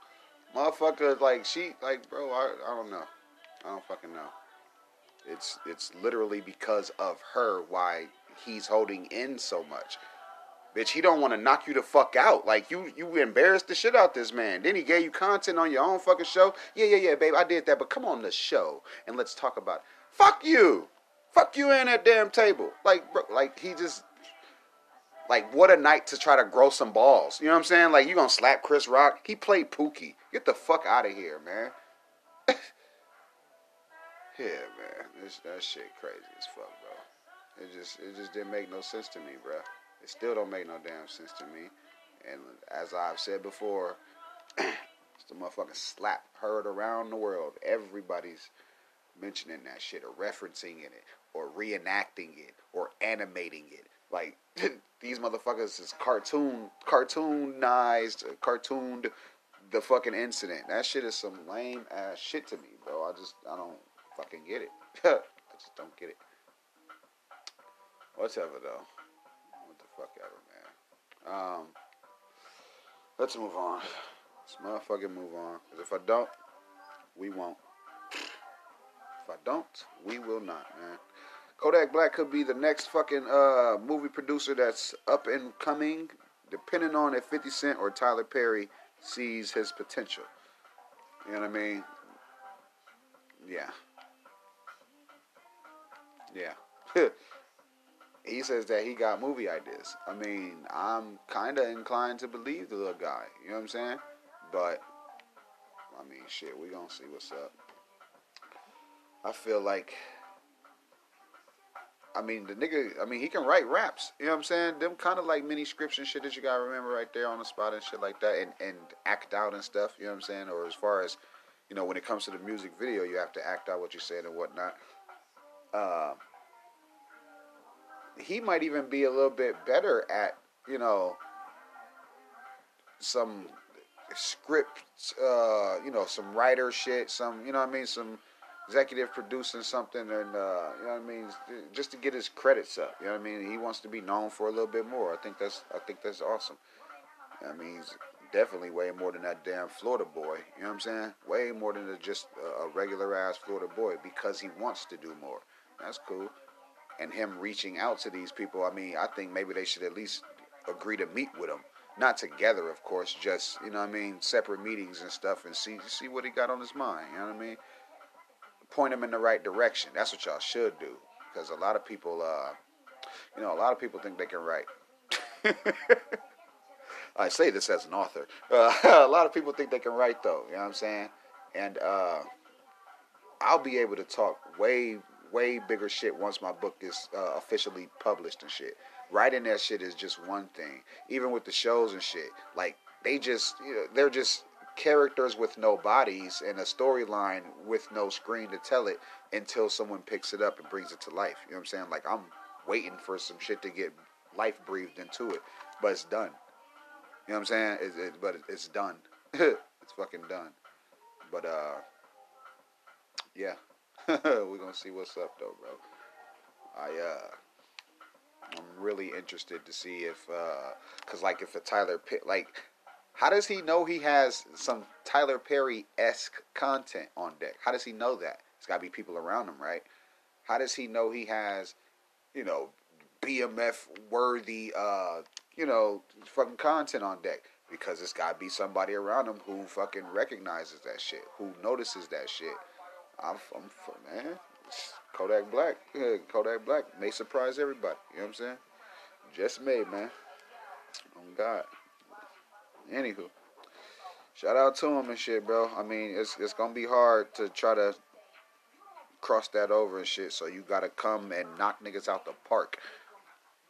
Motherfucker, like she, like, bro, I, I don't know. I don't fucking know. It's it's literally because of her why he's holding in so much. Bitch, he don't want to knock you the fuck out. Like you you embarrassed the shit out this man. Then he gave you content on your own fucking show. Yeah, yeah, yeah, babe, I did that, but come on the show and let's talk about it. Fuck you. Fuck you in that damn table. Like bro, like he just like what a night to try to grow some balls. You know what I'm saying? Like you gonna slap Chris Rock? He played Pookie. Get the fuck out of here, man. Yeah, man, this that shit crazy as fuck, bro. It just it just didn't make no sense to me, bro. It still don't make no damn sense to me. And as I've said before, it's the motherfucking slap heard around the world. Everybody's mentioning that shit or referencing in it or reenacting it or animating it. Like these motherfuckers is cartoon cartoonized cartooned the fucking incident. That shit is some lame ass shit to me, bro. I just I don't fucking get it. I just don't get it. Whatever though. What the fuck ever, man. Um, let's move on. Let's motherfucking move on. Cause if I don't, we won't. If I don't, we will not, man. Kodak Black could be the next fucking uh, movie producer that's up and coming, depending on if 50 Cent or Tyler Perry sees his potential. You know what I mean? Yeah. Yeah. he says that he got movie ideas. I mean, I'm kind of inclined to believe the little guy. You know what I'm saying? But, I mean, shit, we gonna see what's up. I feel like, I mean, the nigga, I mean, he can write raps. You know what I'm saying? Them kind of like mini scripts and shit that you gotta remember right there on the spot and shit like that, and and act out and stuff. You know what I'm saying? Or as far as, you know, when it comes to the music video, you have to act out what you're saying and whatnot. Uh, he might even be a little bit better at you know, some script, uh, you know, some writer shit, some, you know what I mean, some executive producing something, and uh, you know what I mean, just to get his credits up. You know what I mean? He wants to be known for a little bit more. I think that's, I think that's awesome. I mean, he's definitely way more than that damn Florida boy. You know what I'm saying? Way more than just a regular ass Florida boy because he wants to do more. That's cool. And him reaching out to these people, I mean, I think maybe they should at least agree to meet with him. Not together, of course, just, you know what I mean, separate meetings and stuff and see see what he got on his mind, you know what I mean? Point them in the right direction. That's what y'all should do. Because a lot of people, uh, you know, a lot of people think they can write. I say this as an author. Uh, a lot of people think they can write, though. You know what I'm saying? And uh, I'll be able to talk way, way bigger shit once my book is uh, officially published and shit. Writing that shit is just one thing. Even with the shows and shit, like they just, you know, they're just characters with no bodies and a storyline with no screen to tell it until someone picks it up and brings it to life. You know what I'm saying? Like I'm waiting for some shit to get life breathed into it, but it's done. You know what I'm saying? It, it, but it's done. it's fucking done. But uh, yeah, we're gonna see what's up though, bro. I uh, I'm really interested to see if uh, cause like if a Tyler Pitt, like, how does he know he has some Tyler Perry esque content on deck? How does he know that? It's got to be people around him, right? How does he know he has, you know, BMF worthy uh, you know, fucking content on deck because it's got to be somebody around him who fucking recognizes that shit, who notices that shit. I'm, I'm man, Kodak Black, Kodak Black may surprise everybody. You know what I'm saying? Just made, man. Oh God. Anywho, shout out to him and shit, bro. I mean, it's it's gonna be hard to try to cross that over and shit. So you gotta come and knock niggas out the park.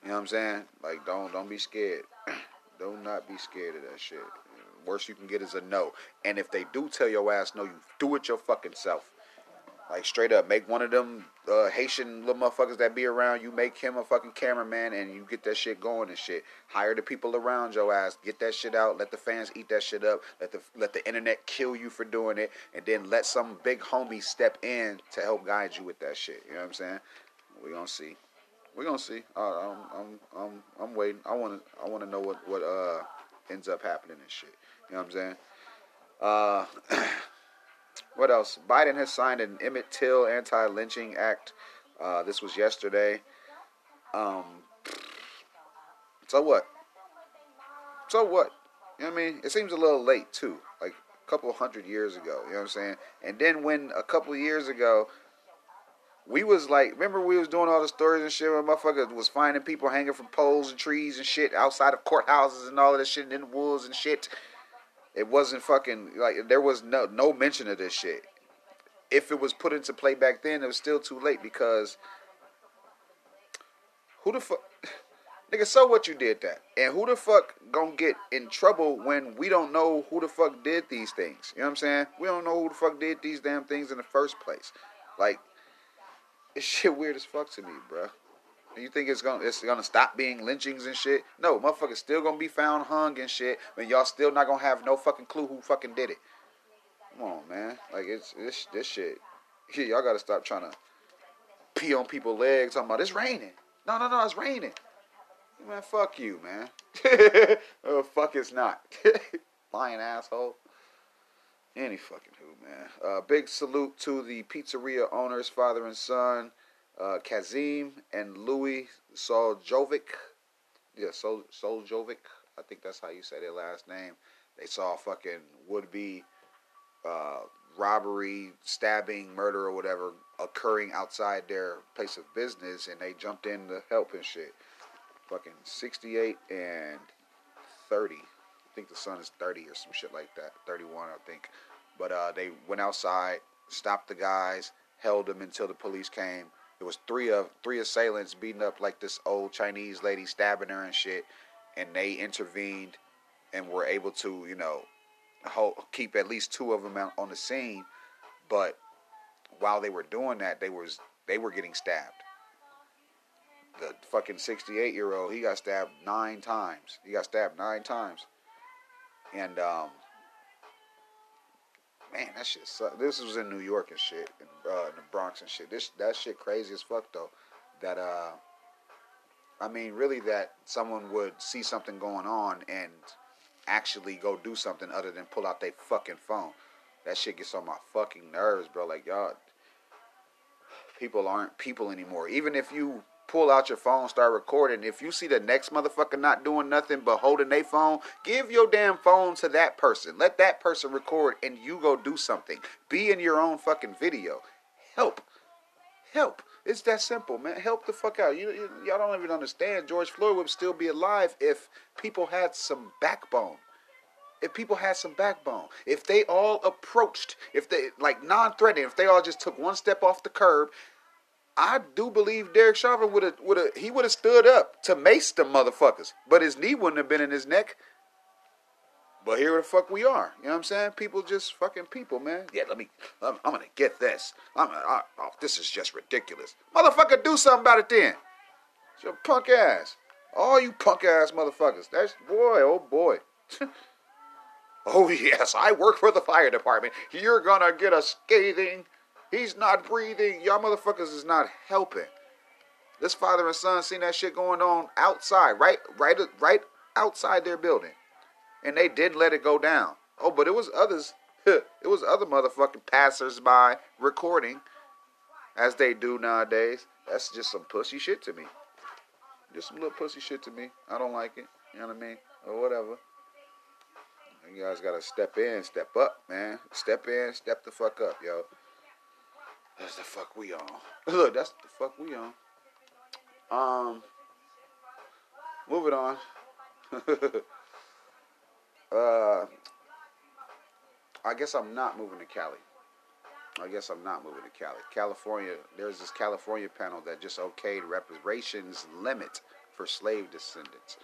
You know what I'm saying? Like, don't don't be scared. do not be scared of that shit. Worst you can get is a no. And if they do tell your ass no, you do it your fucking self. Like straight up, make one of them uh, Haitian little motherfuckers that be around. You make him a fucking cameraman, and you get that shit going and shit. Hire the people around your ass. Get that shit out. Let the fans eat that shit up. Let the let the internet kill you for doing it, and then let some big homie step in to help guide you with that shit. You know what I'm saying? We gonna see we're gonna see. Uh, I'm, I'm, I'm, I'm waiting. I want to, I want to know what, what uh ends up happening and shit. You know what I'm saying? Uh, what else? Biden has signed an Emmett Till anti-lynching act. Uh, this was yesterday. Um, so what? So what? You know what I mean? It seems a little late too. Like a couple hundred years ago. You know what I'm saying? And then when a couple years ago we was like, remember we was doing all the stories and shit where motherfucker was finding people hanging from poles and trees and shit outside of courthouses and all of this shit in the woods and shit. It wasn't fucking like there was no no mention of this shit. If it was put into play back then, it was still too late because who the fuck, nigga? So what you did that, and who the fuck gonna get in trouble when we don't know who the fuck did these things? You know what I'm saying? We don't know who the fuck did these damn things in the first place. Like it's shit weird as fuck to me, bro. You think it's gonna it's gonna stop being lynchings and shit? No, motherfuckers still gonna be found hung and shit, but y'all still not gonna have no fucking clue who fucking did it. Come on, man. Like it's this this shit. y'all gotta stop trying to pee on people's legs. Talking about it's raining. No, no, no, it's raining. Man, fuck you, man. oh, fuck, it's not. Lying asshole. Any fucking who, man. Uh, big salute to the pizzeria owners, father and son, uh, Kazim and Louis Soljovic. Yeah, Sol Soljovic. I think that's how you say their last name. They saw fucking would be uh, robbery, stabbing, murder, or whatever occurring outside their place of business, and they jumped in to help and shit. Fucking 68 and 30. I think the son is 30 or some shit like that. 31, I think. But uh, they went outside, stopped the guys, held them until the police came. There was three of three assailants beating up like this old Chinese lady, stabbing her and shit. And they intervened and were able to, you know, hold, keep at least two of them out on the scene. But while they were doing that, they was they were getting stabbed. the fucking 68 year old, he got stabbed nine times. He got stabbed nine times. And, um, man, that shit sucked. This was in New York and shit, uh, in the Bronx and shit. This that shit crazy as fuck though. That uh, I mean, really, that someone would see something going on and actually go do something other than pull out their fucking phone. That shit gets on my fucking nerves, bro. Like y'all, people aren't people anymore. Even if you pull out your phone, start recording. If you see the next motherfucker not doing nothing but holding their phone, give your damn phone to that person. Let that person record and you go do something. Be in your own fucking video. Help. Help. It's that simple, man. Help the fuck out. You, you, y'all don't even understand. George Floyd would still be alive if people had some backbone. If people had some backbone, if they all approached, if they like non-threatening, if they all just took one step off the curb, I do believe Derek Chauvin would have would have he would have stood up to mace the motherfuckers, but his knee wouldn't have been in his neck. But here the fuck we are. You know what I'm saying? People just fucking people, man. Yeah, let me. I'm, I'm gonna get this. I'm. Gonna, I, oh, this is just ridiculous. Motherfucker, do something about it then. It's your punk ass. All you punk ass motherfuckers. That's boy. Oh boy. oh yes, I work for the fire department. You're gonna get a scathing. He's not breathing. Y'all motherfuckers is not helping. This father and son seen that shit going on outside, right, right, right outside their building and they didn't let it go down. Oh, but it was others. it was other motherfucking passersby recording, as they do nowadays. That's just some pussy shit to me. Just some little pussy shit to me. I don't like it. You know what I mean? Or whatever. You guys gotta step in, step up, man. Step in, step the fuck up, yo. That's the fuck we on. Look, that's the fuck we on. Um, moving on. Uh, I guess I'm not moving to Cali. I guess I'm not moving to Cali. California, there's this California panel that just okayed reparations limit for slave descendants.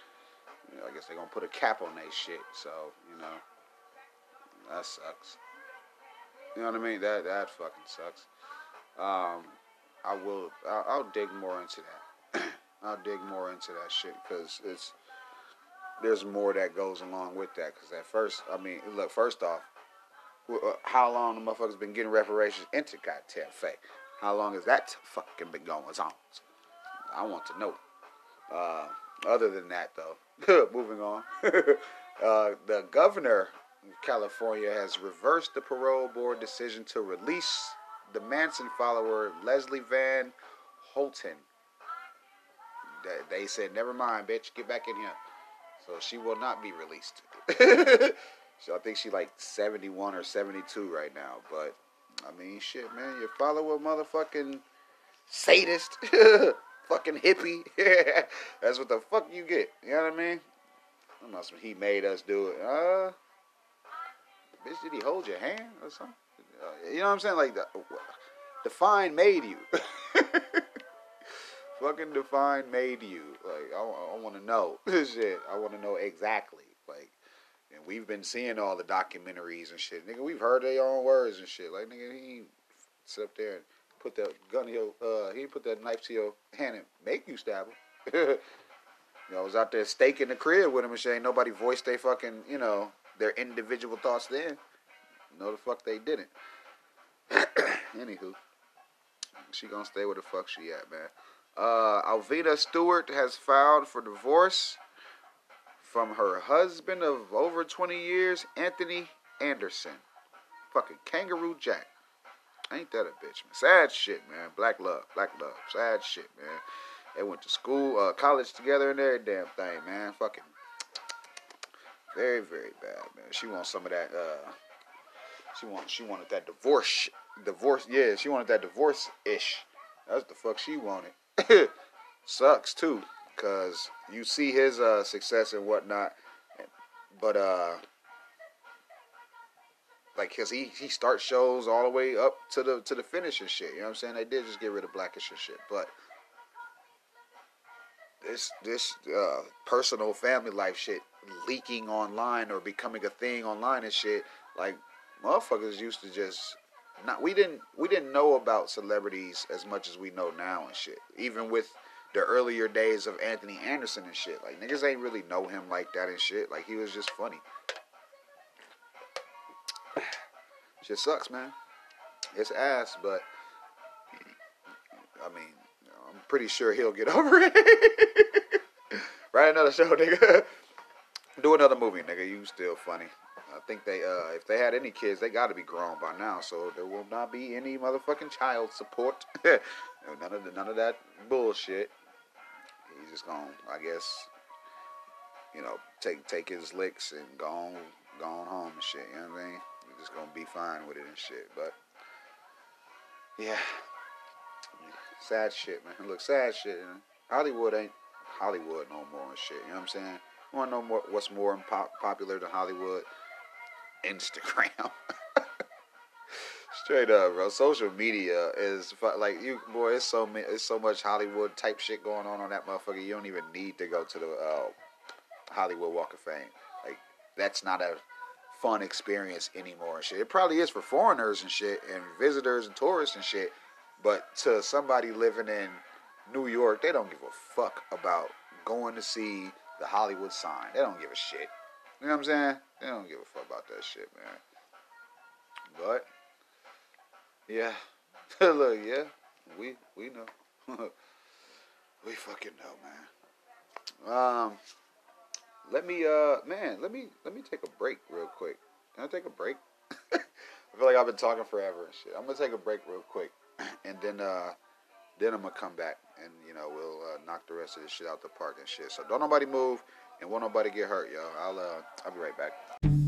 You know, I guess they're gonna put a cap on that shit. So you know, that sucks. You know what I mean? That that fucking sucks. Um, I will. I'll, I'll dig more into that. I'll dig more into that shit because it's there's more that goes along with that. Because at first, I mean, look, first off, uh, how long the motherfuckers been getting reparations into goddamn fake? How long has that fucking been going on? I want to know. Uh, other than that, though, moving on, uh, the governor of California has reversed the parole board decision to release the Manson follower Leslie Van Houten. They said, "Never mind, bitch, get back in here." So she will not be released. so I think she's like 71 or 72 right now. But I mean, shit, man, you follow a motherfucking sadist, fucking hippie. That's what the fuck you get. You know what I mean? I'm not he made us do it. Uh, bitch, did he hold your hand or something? You know what I'm saying? Like the, the fine made you. fucking define made you. Like, I, I want to know shit. I want to know exactly. Like, and we've been seeing all the documentaries and shit. Nigga, we've heard their own words and shit. Like, nigga, he sit up there and put that gun to your, uh, he put that knife to your hand and make you stab him. you know, I was out there staking the crib with him and shit. Ain't nobody voiced their fucking, you know, their individual thoughts then. No, the fuck they didn't. Anywho, she gonna stay where the fuck she at, man. Uh, Alvina Stewart has filed for divorce from her husband of over 20 years, Anthony Anderson. Fucking Kangaroo Jack. Ain't that a bitch, man? Sad shit, man. Black love, black love. Sad shit, man. They went to school, uh, college together and every damn thing, man. Fucking very, very bad, man. She wants some of that. Uh, she want, she wanted that divorce, divorce. Yeah, she wanted that divorce ish. That's the fuck she wanted. sucks too, cause you see his uh, success and whatnot, but uh, like cause he he starts shows all the way up to the to the finish and shit. You know what I'm saying? They did just get rid of Blackish and shit, but this this uh, personal family life shit leaking online or becoming a thing online and shit like motherfuckers used to just not we didn't we didn't know about celebrities as much as we know now and shit. Even with the earlier days of Anthony Anderson and shit. Like niggas ain't really know him like that and shit. Like he was just funny. Shit sucks, man. It's ass, but I mean, I'm pretty sure he'll get over it. Write another show, nigga. Do another movie, nigga. You still funny. Think they, uh, if they had any kids, they got to be grown by now, so there will not be any motherfucking child support. none of the, none of that bullshit. He's just gonna, I guess, you know, take take his licks and go on, go on home and shit. You know what I mean? He's just gonna be fine with it and shit. But yeah, sad shit, man. Look, sad shit. Man. Hollywood ain't Hollywood no more and shit. You know what I'm saying? You wanna know more, what's more pop- popular than Hollywood? Instagram. Straight up, bro. Social media is like you, boy. It's so it's so much Hollywood type shit going on on that motherfucker. You don't even need to go to the uh, Hollywood Walk of Fame. Like that's not a fun experience anymore and shit. It probably is for foreigners and shit and visitors and tourists and shit. But to somebody living in New York, they don't give a fuck about going to see the Hollywood sign. They don't give a shit. You know what I'm saying? They don't give a fuck about that shit, man. But yeah, look, yeah, we we know, we fucking know, man. Um, let me, uh, man, let me let me take a break real quick. Can I take a break? I feel like I've been talking forever and shit. I'm gonna take a break real quick, and then uh, then I'm gonna come back and you know we'll knock the rest of this shit out the park and shit. So don't nobody move and won't nobody get hurt, yo. I'll uh, I'll be right back.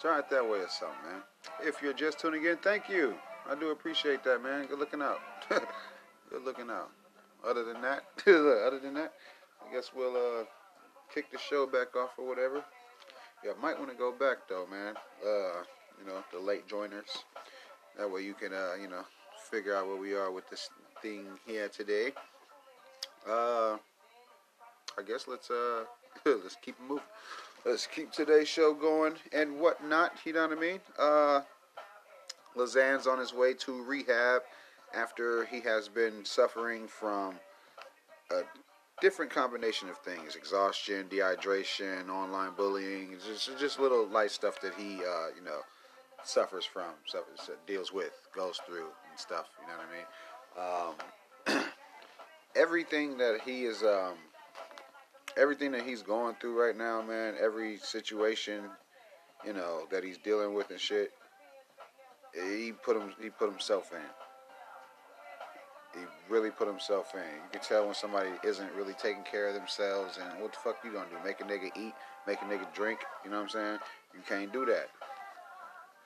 Try it that way or something, man. If you're just tuning in, thank you. I do appreciate that, man. Good looking out. Good looking out. Other than that, other than that, I guess we'll uh, kick the show back off or whatever. Yeah, might want to go back though, man. Uh, you know, the late joiners. That way you can, uh, you know, figure out where we are with this thing here today. Uh, I guess let's uh, let's keep moving let's keep today's show going and whatnot. You know what I mean? Uh, Lil Xan's on his way to rehab after he has been suffering from a different combination of things: exhaustion, dehydration, online bullying, just just little light stuff that he, uh, you know, suffers from, suffers, deals with, goes through, and stuff. You know what I mean? Um, everything that he is. Um, everything that he's going through right now, man, every situation, you know, that he's dealing with and shit, he put him he put himself in. He really put himself in. You can tell when somebody isn't really taking care of themselves and what the fuck you gonna do? Make a nigga eat, make a nigga drink, you know what I'm saying? You can't do that.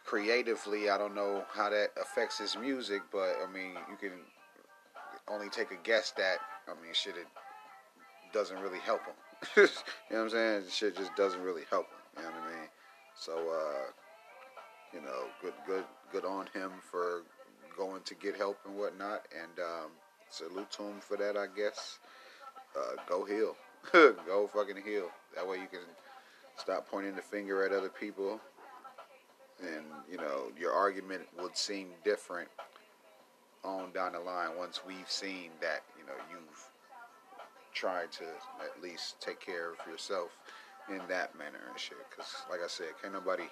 Creatively, I don't know how that affects his music, but I mean, you can only take a guess that I mean, shit, it doesn't really help him. you know what I'm saying? Shit just doesn't really help him. You know what I mean? So, uh, you know, good, good, good on him for going to get help and whatnot. And um, salute to him for that, I guess. Uh, go heal. go fucking heal. That way you can stop pointing the finger at other people. And, you know, your argument would seem different on down the line once we've seen that, you know, you've try to at least take care of yourself in that manner and shit. Cause like I said, can't nobody,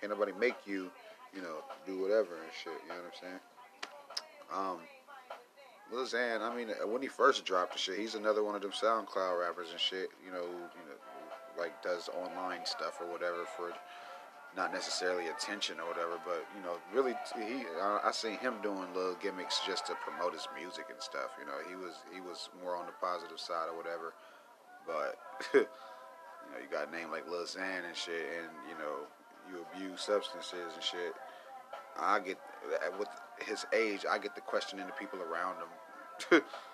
can't nobody make you, you know, do whatever and shit. You know what I'm saying? Um, Lil Xan, I mean, when he first dropped the shit, he's another one of them SoundCloud rappers and shit. You know, you know, like does online stuff or whatever for not necessarily attention or whatever, but you know, really, he I, I seen him doing little gimmicks just to promote his music and stuff. You know, he was he was more on the positive side or whatever. But you know, you got a name like Lil Xan and shit, and you know, you abuse substances and shit. I get with his age, I get the questioning the people around him.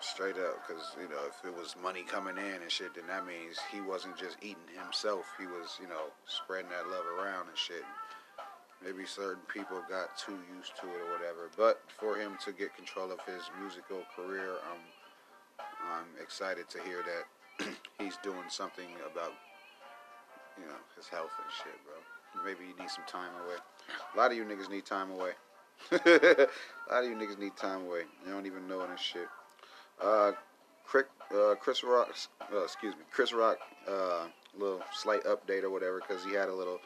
Straight up, because you know, if it was money coming in and shit, then that means he wasn't just eating himself. He was, you know, spreading that love around and shit. Maybe certain people got too used to it or whatever. But for him to get control of his musical career, I'm, I'm excited to hear that he's doing something about, you know, his health and shit, bro. Maybe you need some time away. A lot of you niggas need time away. a lot of you niggas need time away. You don't even know it and shit. Uh, Chris, uh, Chris Rock, uh, excuse me, Chris Rock, uh, little slight update or whatever, because he had a little,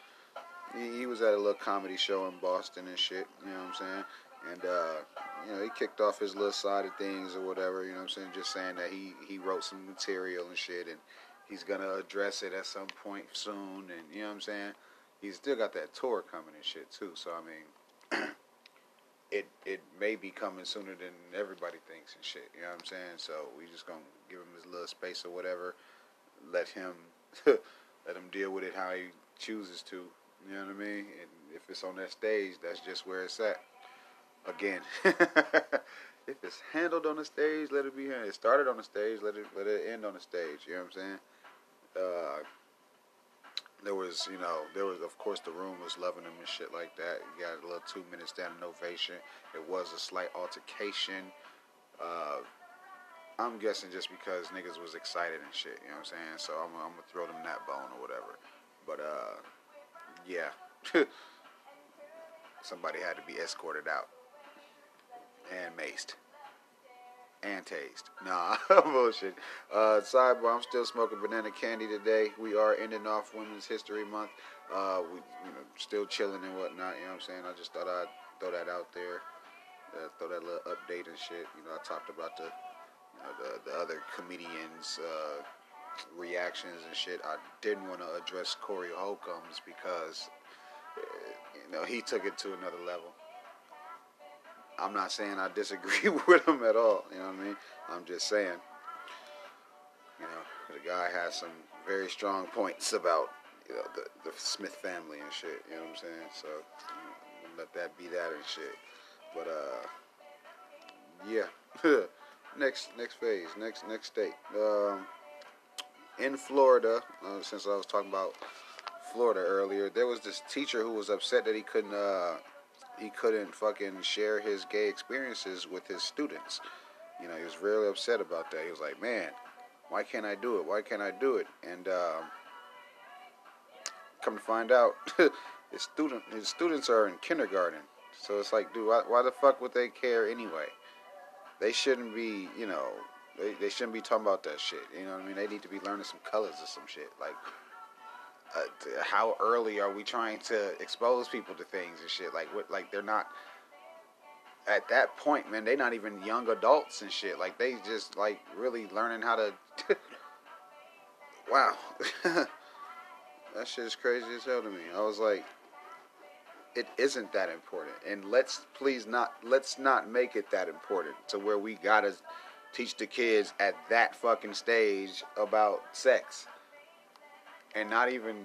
he, he, was at a little comedy show in Boston and shit, you know what I'm saying? And, uh, you know, he kicked off his little side of things or whatever, you know what I'm saying? Just saying that he, he wrote some material and shit, and he's gonna address it at some point soon, and, you know what I'm saying? He's still got that tour coming and shit, too, so, I mean, it it may be coming sooner than everybody thinks and shit. You know what I'm saying? So we just gonna give him his little space or whatever. Let him let him deal with it how he chooses to. You know what I mean? And if it's on that stage, that's just where it's at. Again, if it's handled on the stage, let it be handled. It started on the stage, let it let it end on the stage. You know what I'm saying? Uh, there was, you know, there was, of course, the room was loving him and shit like that. Got a little two minute standing ovation. It was a slight altercation. Uh, I'm guessing just because niggas was excited and shit, you know what I'm saying? So I'm, I'm gonna throw them that bone or whatever. But, uh, yeah. Somebody had to be escorted out and maced and taste. Nah, bullshit. Uh, sidebar, I'm still smoking banana candy today. We are ending off Women's History Month. Uh, we, you know, still chilling and whatnot. You know what I'm saying? I just thought I'd throw that out there. Uh, throw that little update and shit. You know, I talked about the, you know, the, the other comedians' uh, reactions and shit. I didn't want to address Corey Holcomb's because, uh, you know, he took it to another level. I'm not saying I disagree with him at all. You know what I mean? I'm just saying, you know, the guy has some very strong points about you know the the Smith family and shit. You know what I'm saying? So you know, let that be that and shit. But uh, yeah. next next phase, next next state. Um, in Florida, uh, since I was talking about Florida earlier, there was this teacher who was upset that he couldn't uh, he couldn't fucking share his gay experiences with his students. You know, he was really upset about that. He was like, "Man, why can't I do it? Why can't I do it?" And um, come to find out, his student his students are in kindergarten. So it's like, dude, why, why the fuck would they care anyway? They shouldn't be, you know, they, they shouldn't be talking about that shit. You know what I mean? They need to be learning some colors or some shit. Like, uh, how early are we trying to expose people to things and shit? Like what? Like they're not at that point, man. They're not even young adults and shit. Like they just like really learning how to. wow, that shit is crazy as hell to me. I was like, it isn't that important, and let's please not let's not make it that important to where we gotta teach the kids at that fucking stage about sex and not even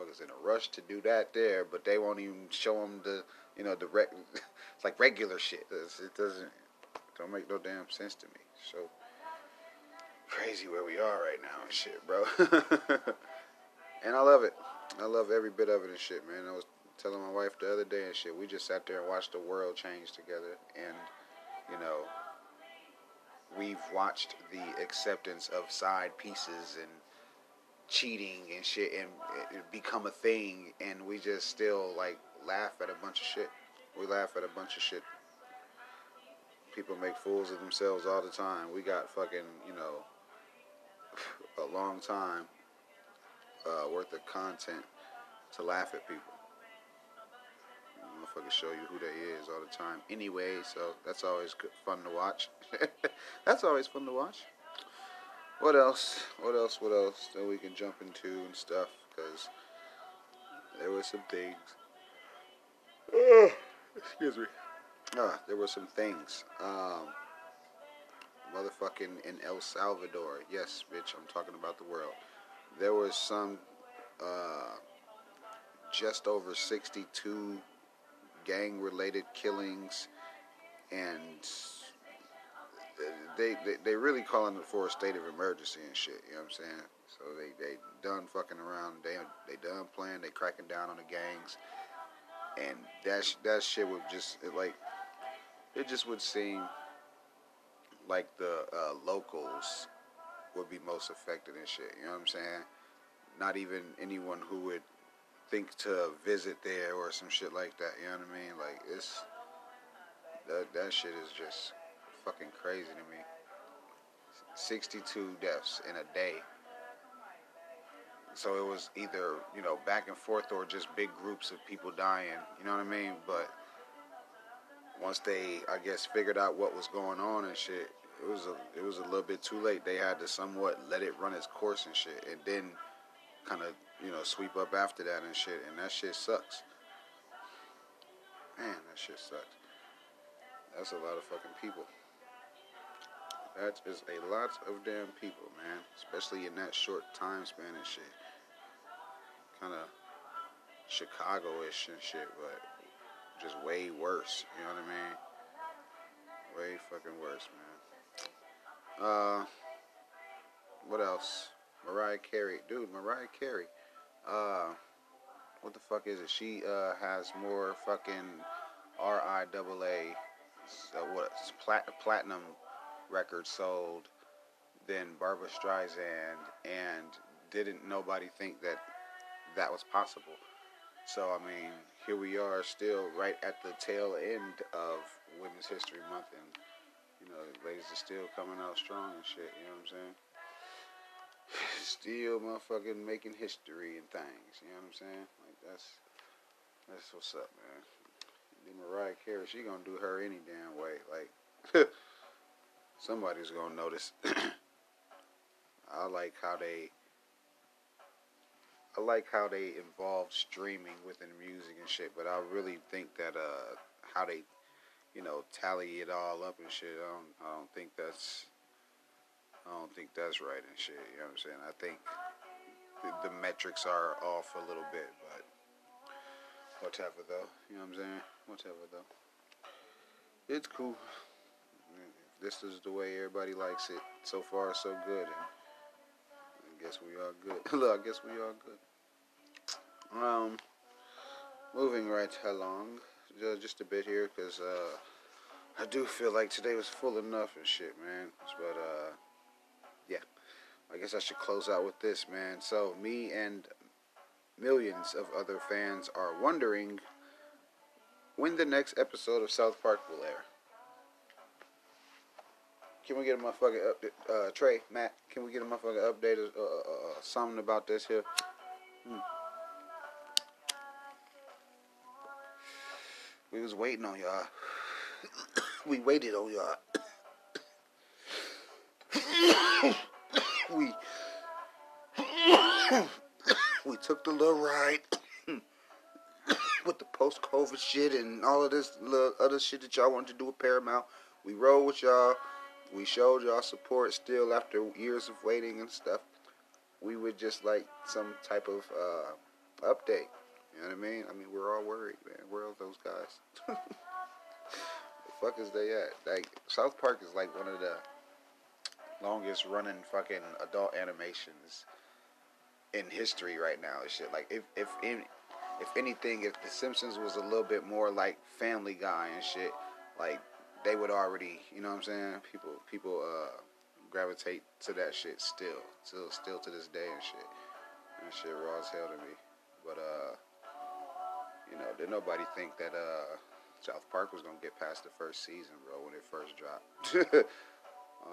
motherfuckers in a rush to do that there, but they won't even show them the you know the it's like regular shit. It doesn't don't make no damn sense to me. So crazy where we are right now and shit, bro. and I love it. I love every bit of it and shit, man. I was telling my wife the other day and shit. We just sat there and watched the world change together, and you know we've watched the acceptance of side pieces and cheating and shit and become a thing and we just still like laugh at a bunch of shit. We laugh at a bunch of shit. People make fools of themselves all the time. We got fucking, you know, a long time uh, worth of content to laugh at people motherfuckers show you who they is all the time anyway, so that's always good, fun to watch. that's always fun to watch. What else? What else? What else that we can jump into and stuff? Because there were some things. Oh, excuse me. Ah, there were some things. Um, motherfucking in El Salvador. Yes, bitch, I'm talking about the world. There was some uh, just over 62 gang related killings and they, they they really calling for a state of emergency and shit. You know what I'm saying? So they they done fucking around. They they done playing. They cracking down on the gangs, and that that shit would just it like it just would seem like the uh, locals would be most affected and shit. You know what I'm saying? Not even anyone who would think to visit there or some shit like that. You know what I mean? Like it's that that shit is just fucking crazy to me. 62 deaths in a day. So it was either, you know, back and forth or just big groups of people dying, you know what I mean? But once they I guess figured out what was going on and shit, it was a it was a little bit too late. They had to somewhat let it run its course and shit and then kind of, you know, sweep up after that and shit and that shit sucks. Man, that shit sucks. That's a lot of fucking people. That is a lot of damn people, man. Especially in that short time span and shit. Kind of Chicago-ish and shit, but just way worse. You know what I mean? Way fucking worse, man. Uh, what else? Mariah Carey, dude. Mariah Carey. Uh, what the fuck is it? She uh has more fucking R I double A, uh, what plat- platinum records sold than Barbra Streisand, and didn't nobody think that that was possible. So I mean, here we are, still right at the tail end of Women's History Month, and you know, ladies are still coming out strong and shit. You know what I'm saying? Still, motherfucking making history and things. You know what I'm saying? Like that's that's what's up, man. The Mariah Carey, she gonna do her any damn way. Like somebody's gonna notice. I like how they I like how they involve streaming within music and shit, but I really think that uh how they you know tally it all up and shit. I don't I don't think that's I don't think that's right and shit. You know what I'm saying? I think the, the metrics are off a little bit, but whatever though. You know what I'm saying? Whatever though. It's cool. This is the way everybody likes it. So far, so good. And I guess we are good. Look, I guess we are good. Um, moving right along, just a bit here, cause uh, I do feel like today was full enough and shit, man. But uh, I guess I should close out with this, man. So me and millions of other fans are wondering when the next episode of South Park will air. Can we get a motherfucking update? Uh, Trey, Matt, can we get a motherfucking update? Uh, uh, uh, something about this here? Hmm. We was waiting on y'all. we waited on y'all. we we took the little ride with the post COVID shit and all of this little other shit that y'all wanted to do with Paramount. We rode with y'all. We showed y'all support still after years of waiting and stuff. We would just like some type of uh, update. You know what I mean? I mean, we're all worried, man. Where are those guys? the fuck is they at? Like South Park is like one of the longest running fucking adult animations in history right now. And shit. Like if if if anything, if The Simpsons was a little bit more like Family Guy and shit, like they would already, you know what I'm saying? People people uh gravitate to that shit still, still still to this day and shit. And shit raw as hell to me. But uh, you know, did nobody think that uh South Park was gonna get past the first season, bro, when it first dropped.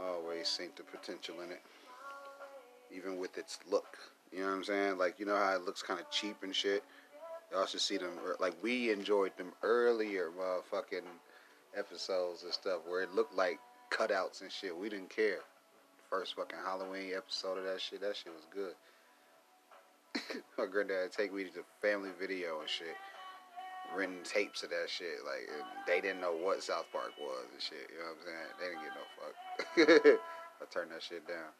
always seen the potential in it, even with its look. You know what I'm saying? Like you know how it looks kind of cheap and shit. Y'all should see them. Like we enjoyed them earlier, motherfucking episodes and stuff where it looked like cutouts and shit. We didn't care. First fucking Halloween episode of that shit. That shit was good. My granddad take me to family video and shit renting tapes of that shit. Like they didn't know what South Park was and shit. You know what I'm saying? They didn't get no fuck. I turned that shit down.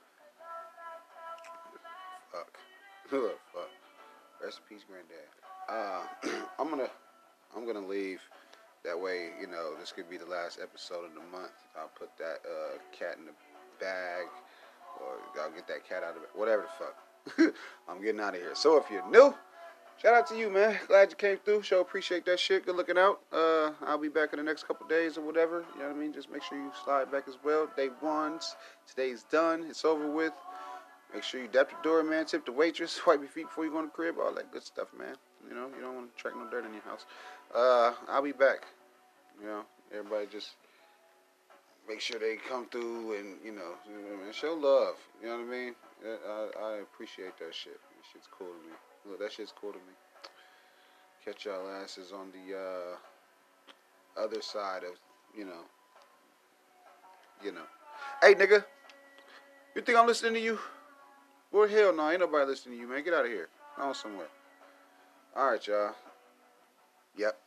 Fuck. fuck. Rest in peace, granddad. uh, I'm gonna I'm gonna leave. That way, you know, this could be the last episode of the month. I'll put that uh, cat in the bag, or I'll get that cat out of it. Whatever the fuck. I'm getting out of here. So if you're new, shout out to you, man. Glad you came through. Show appreciate that shit. Good looking out. Uh, I'll be back in the next couple days or whatever. You know what I mean? Just make sure you slide back as well. Day ones. Today's done. It's over with. Make sure you dap the door, man. Tip the waitress. Wipe your feet before you go in the crib. All that good stuff, man. You know, you don't want to track no dirt in your house. Uh, I'll be back. You know, everybody just make sure they come through and you know, you know man, show love. You know what I mean? I, I appreciate that shit. That shit's cool to me. Look, that shit's cool to me. Catch y'all asses on the uh, other side of you know, you know. Hey, nigga, you think I'm listening to you? Well, hell no, ain't nobody listening to you, man. Get out of here. On somewhere. All right, y'all. Yep.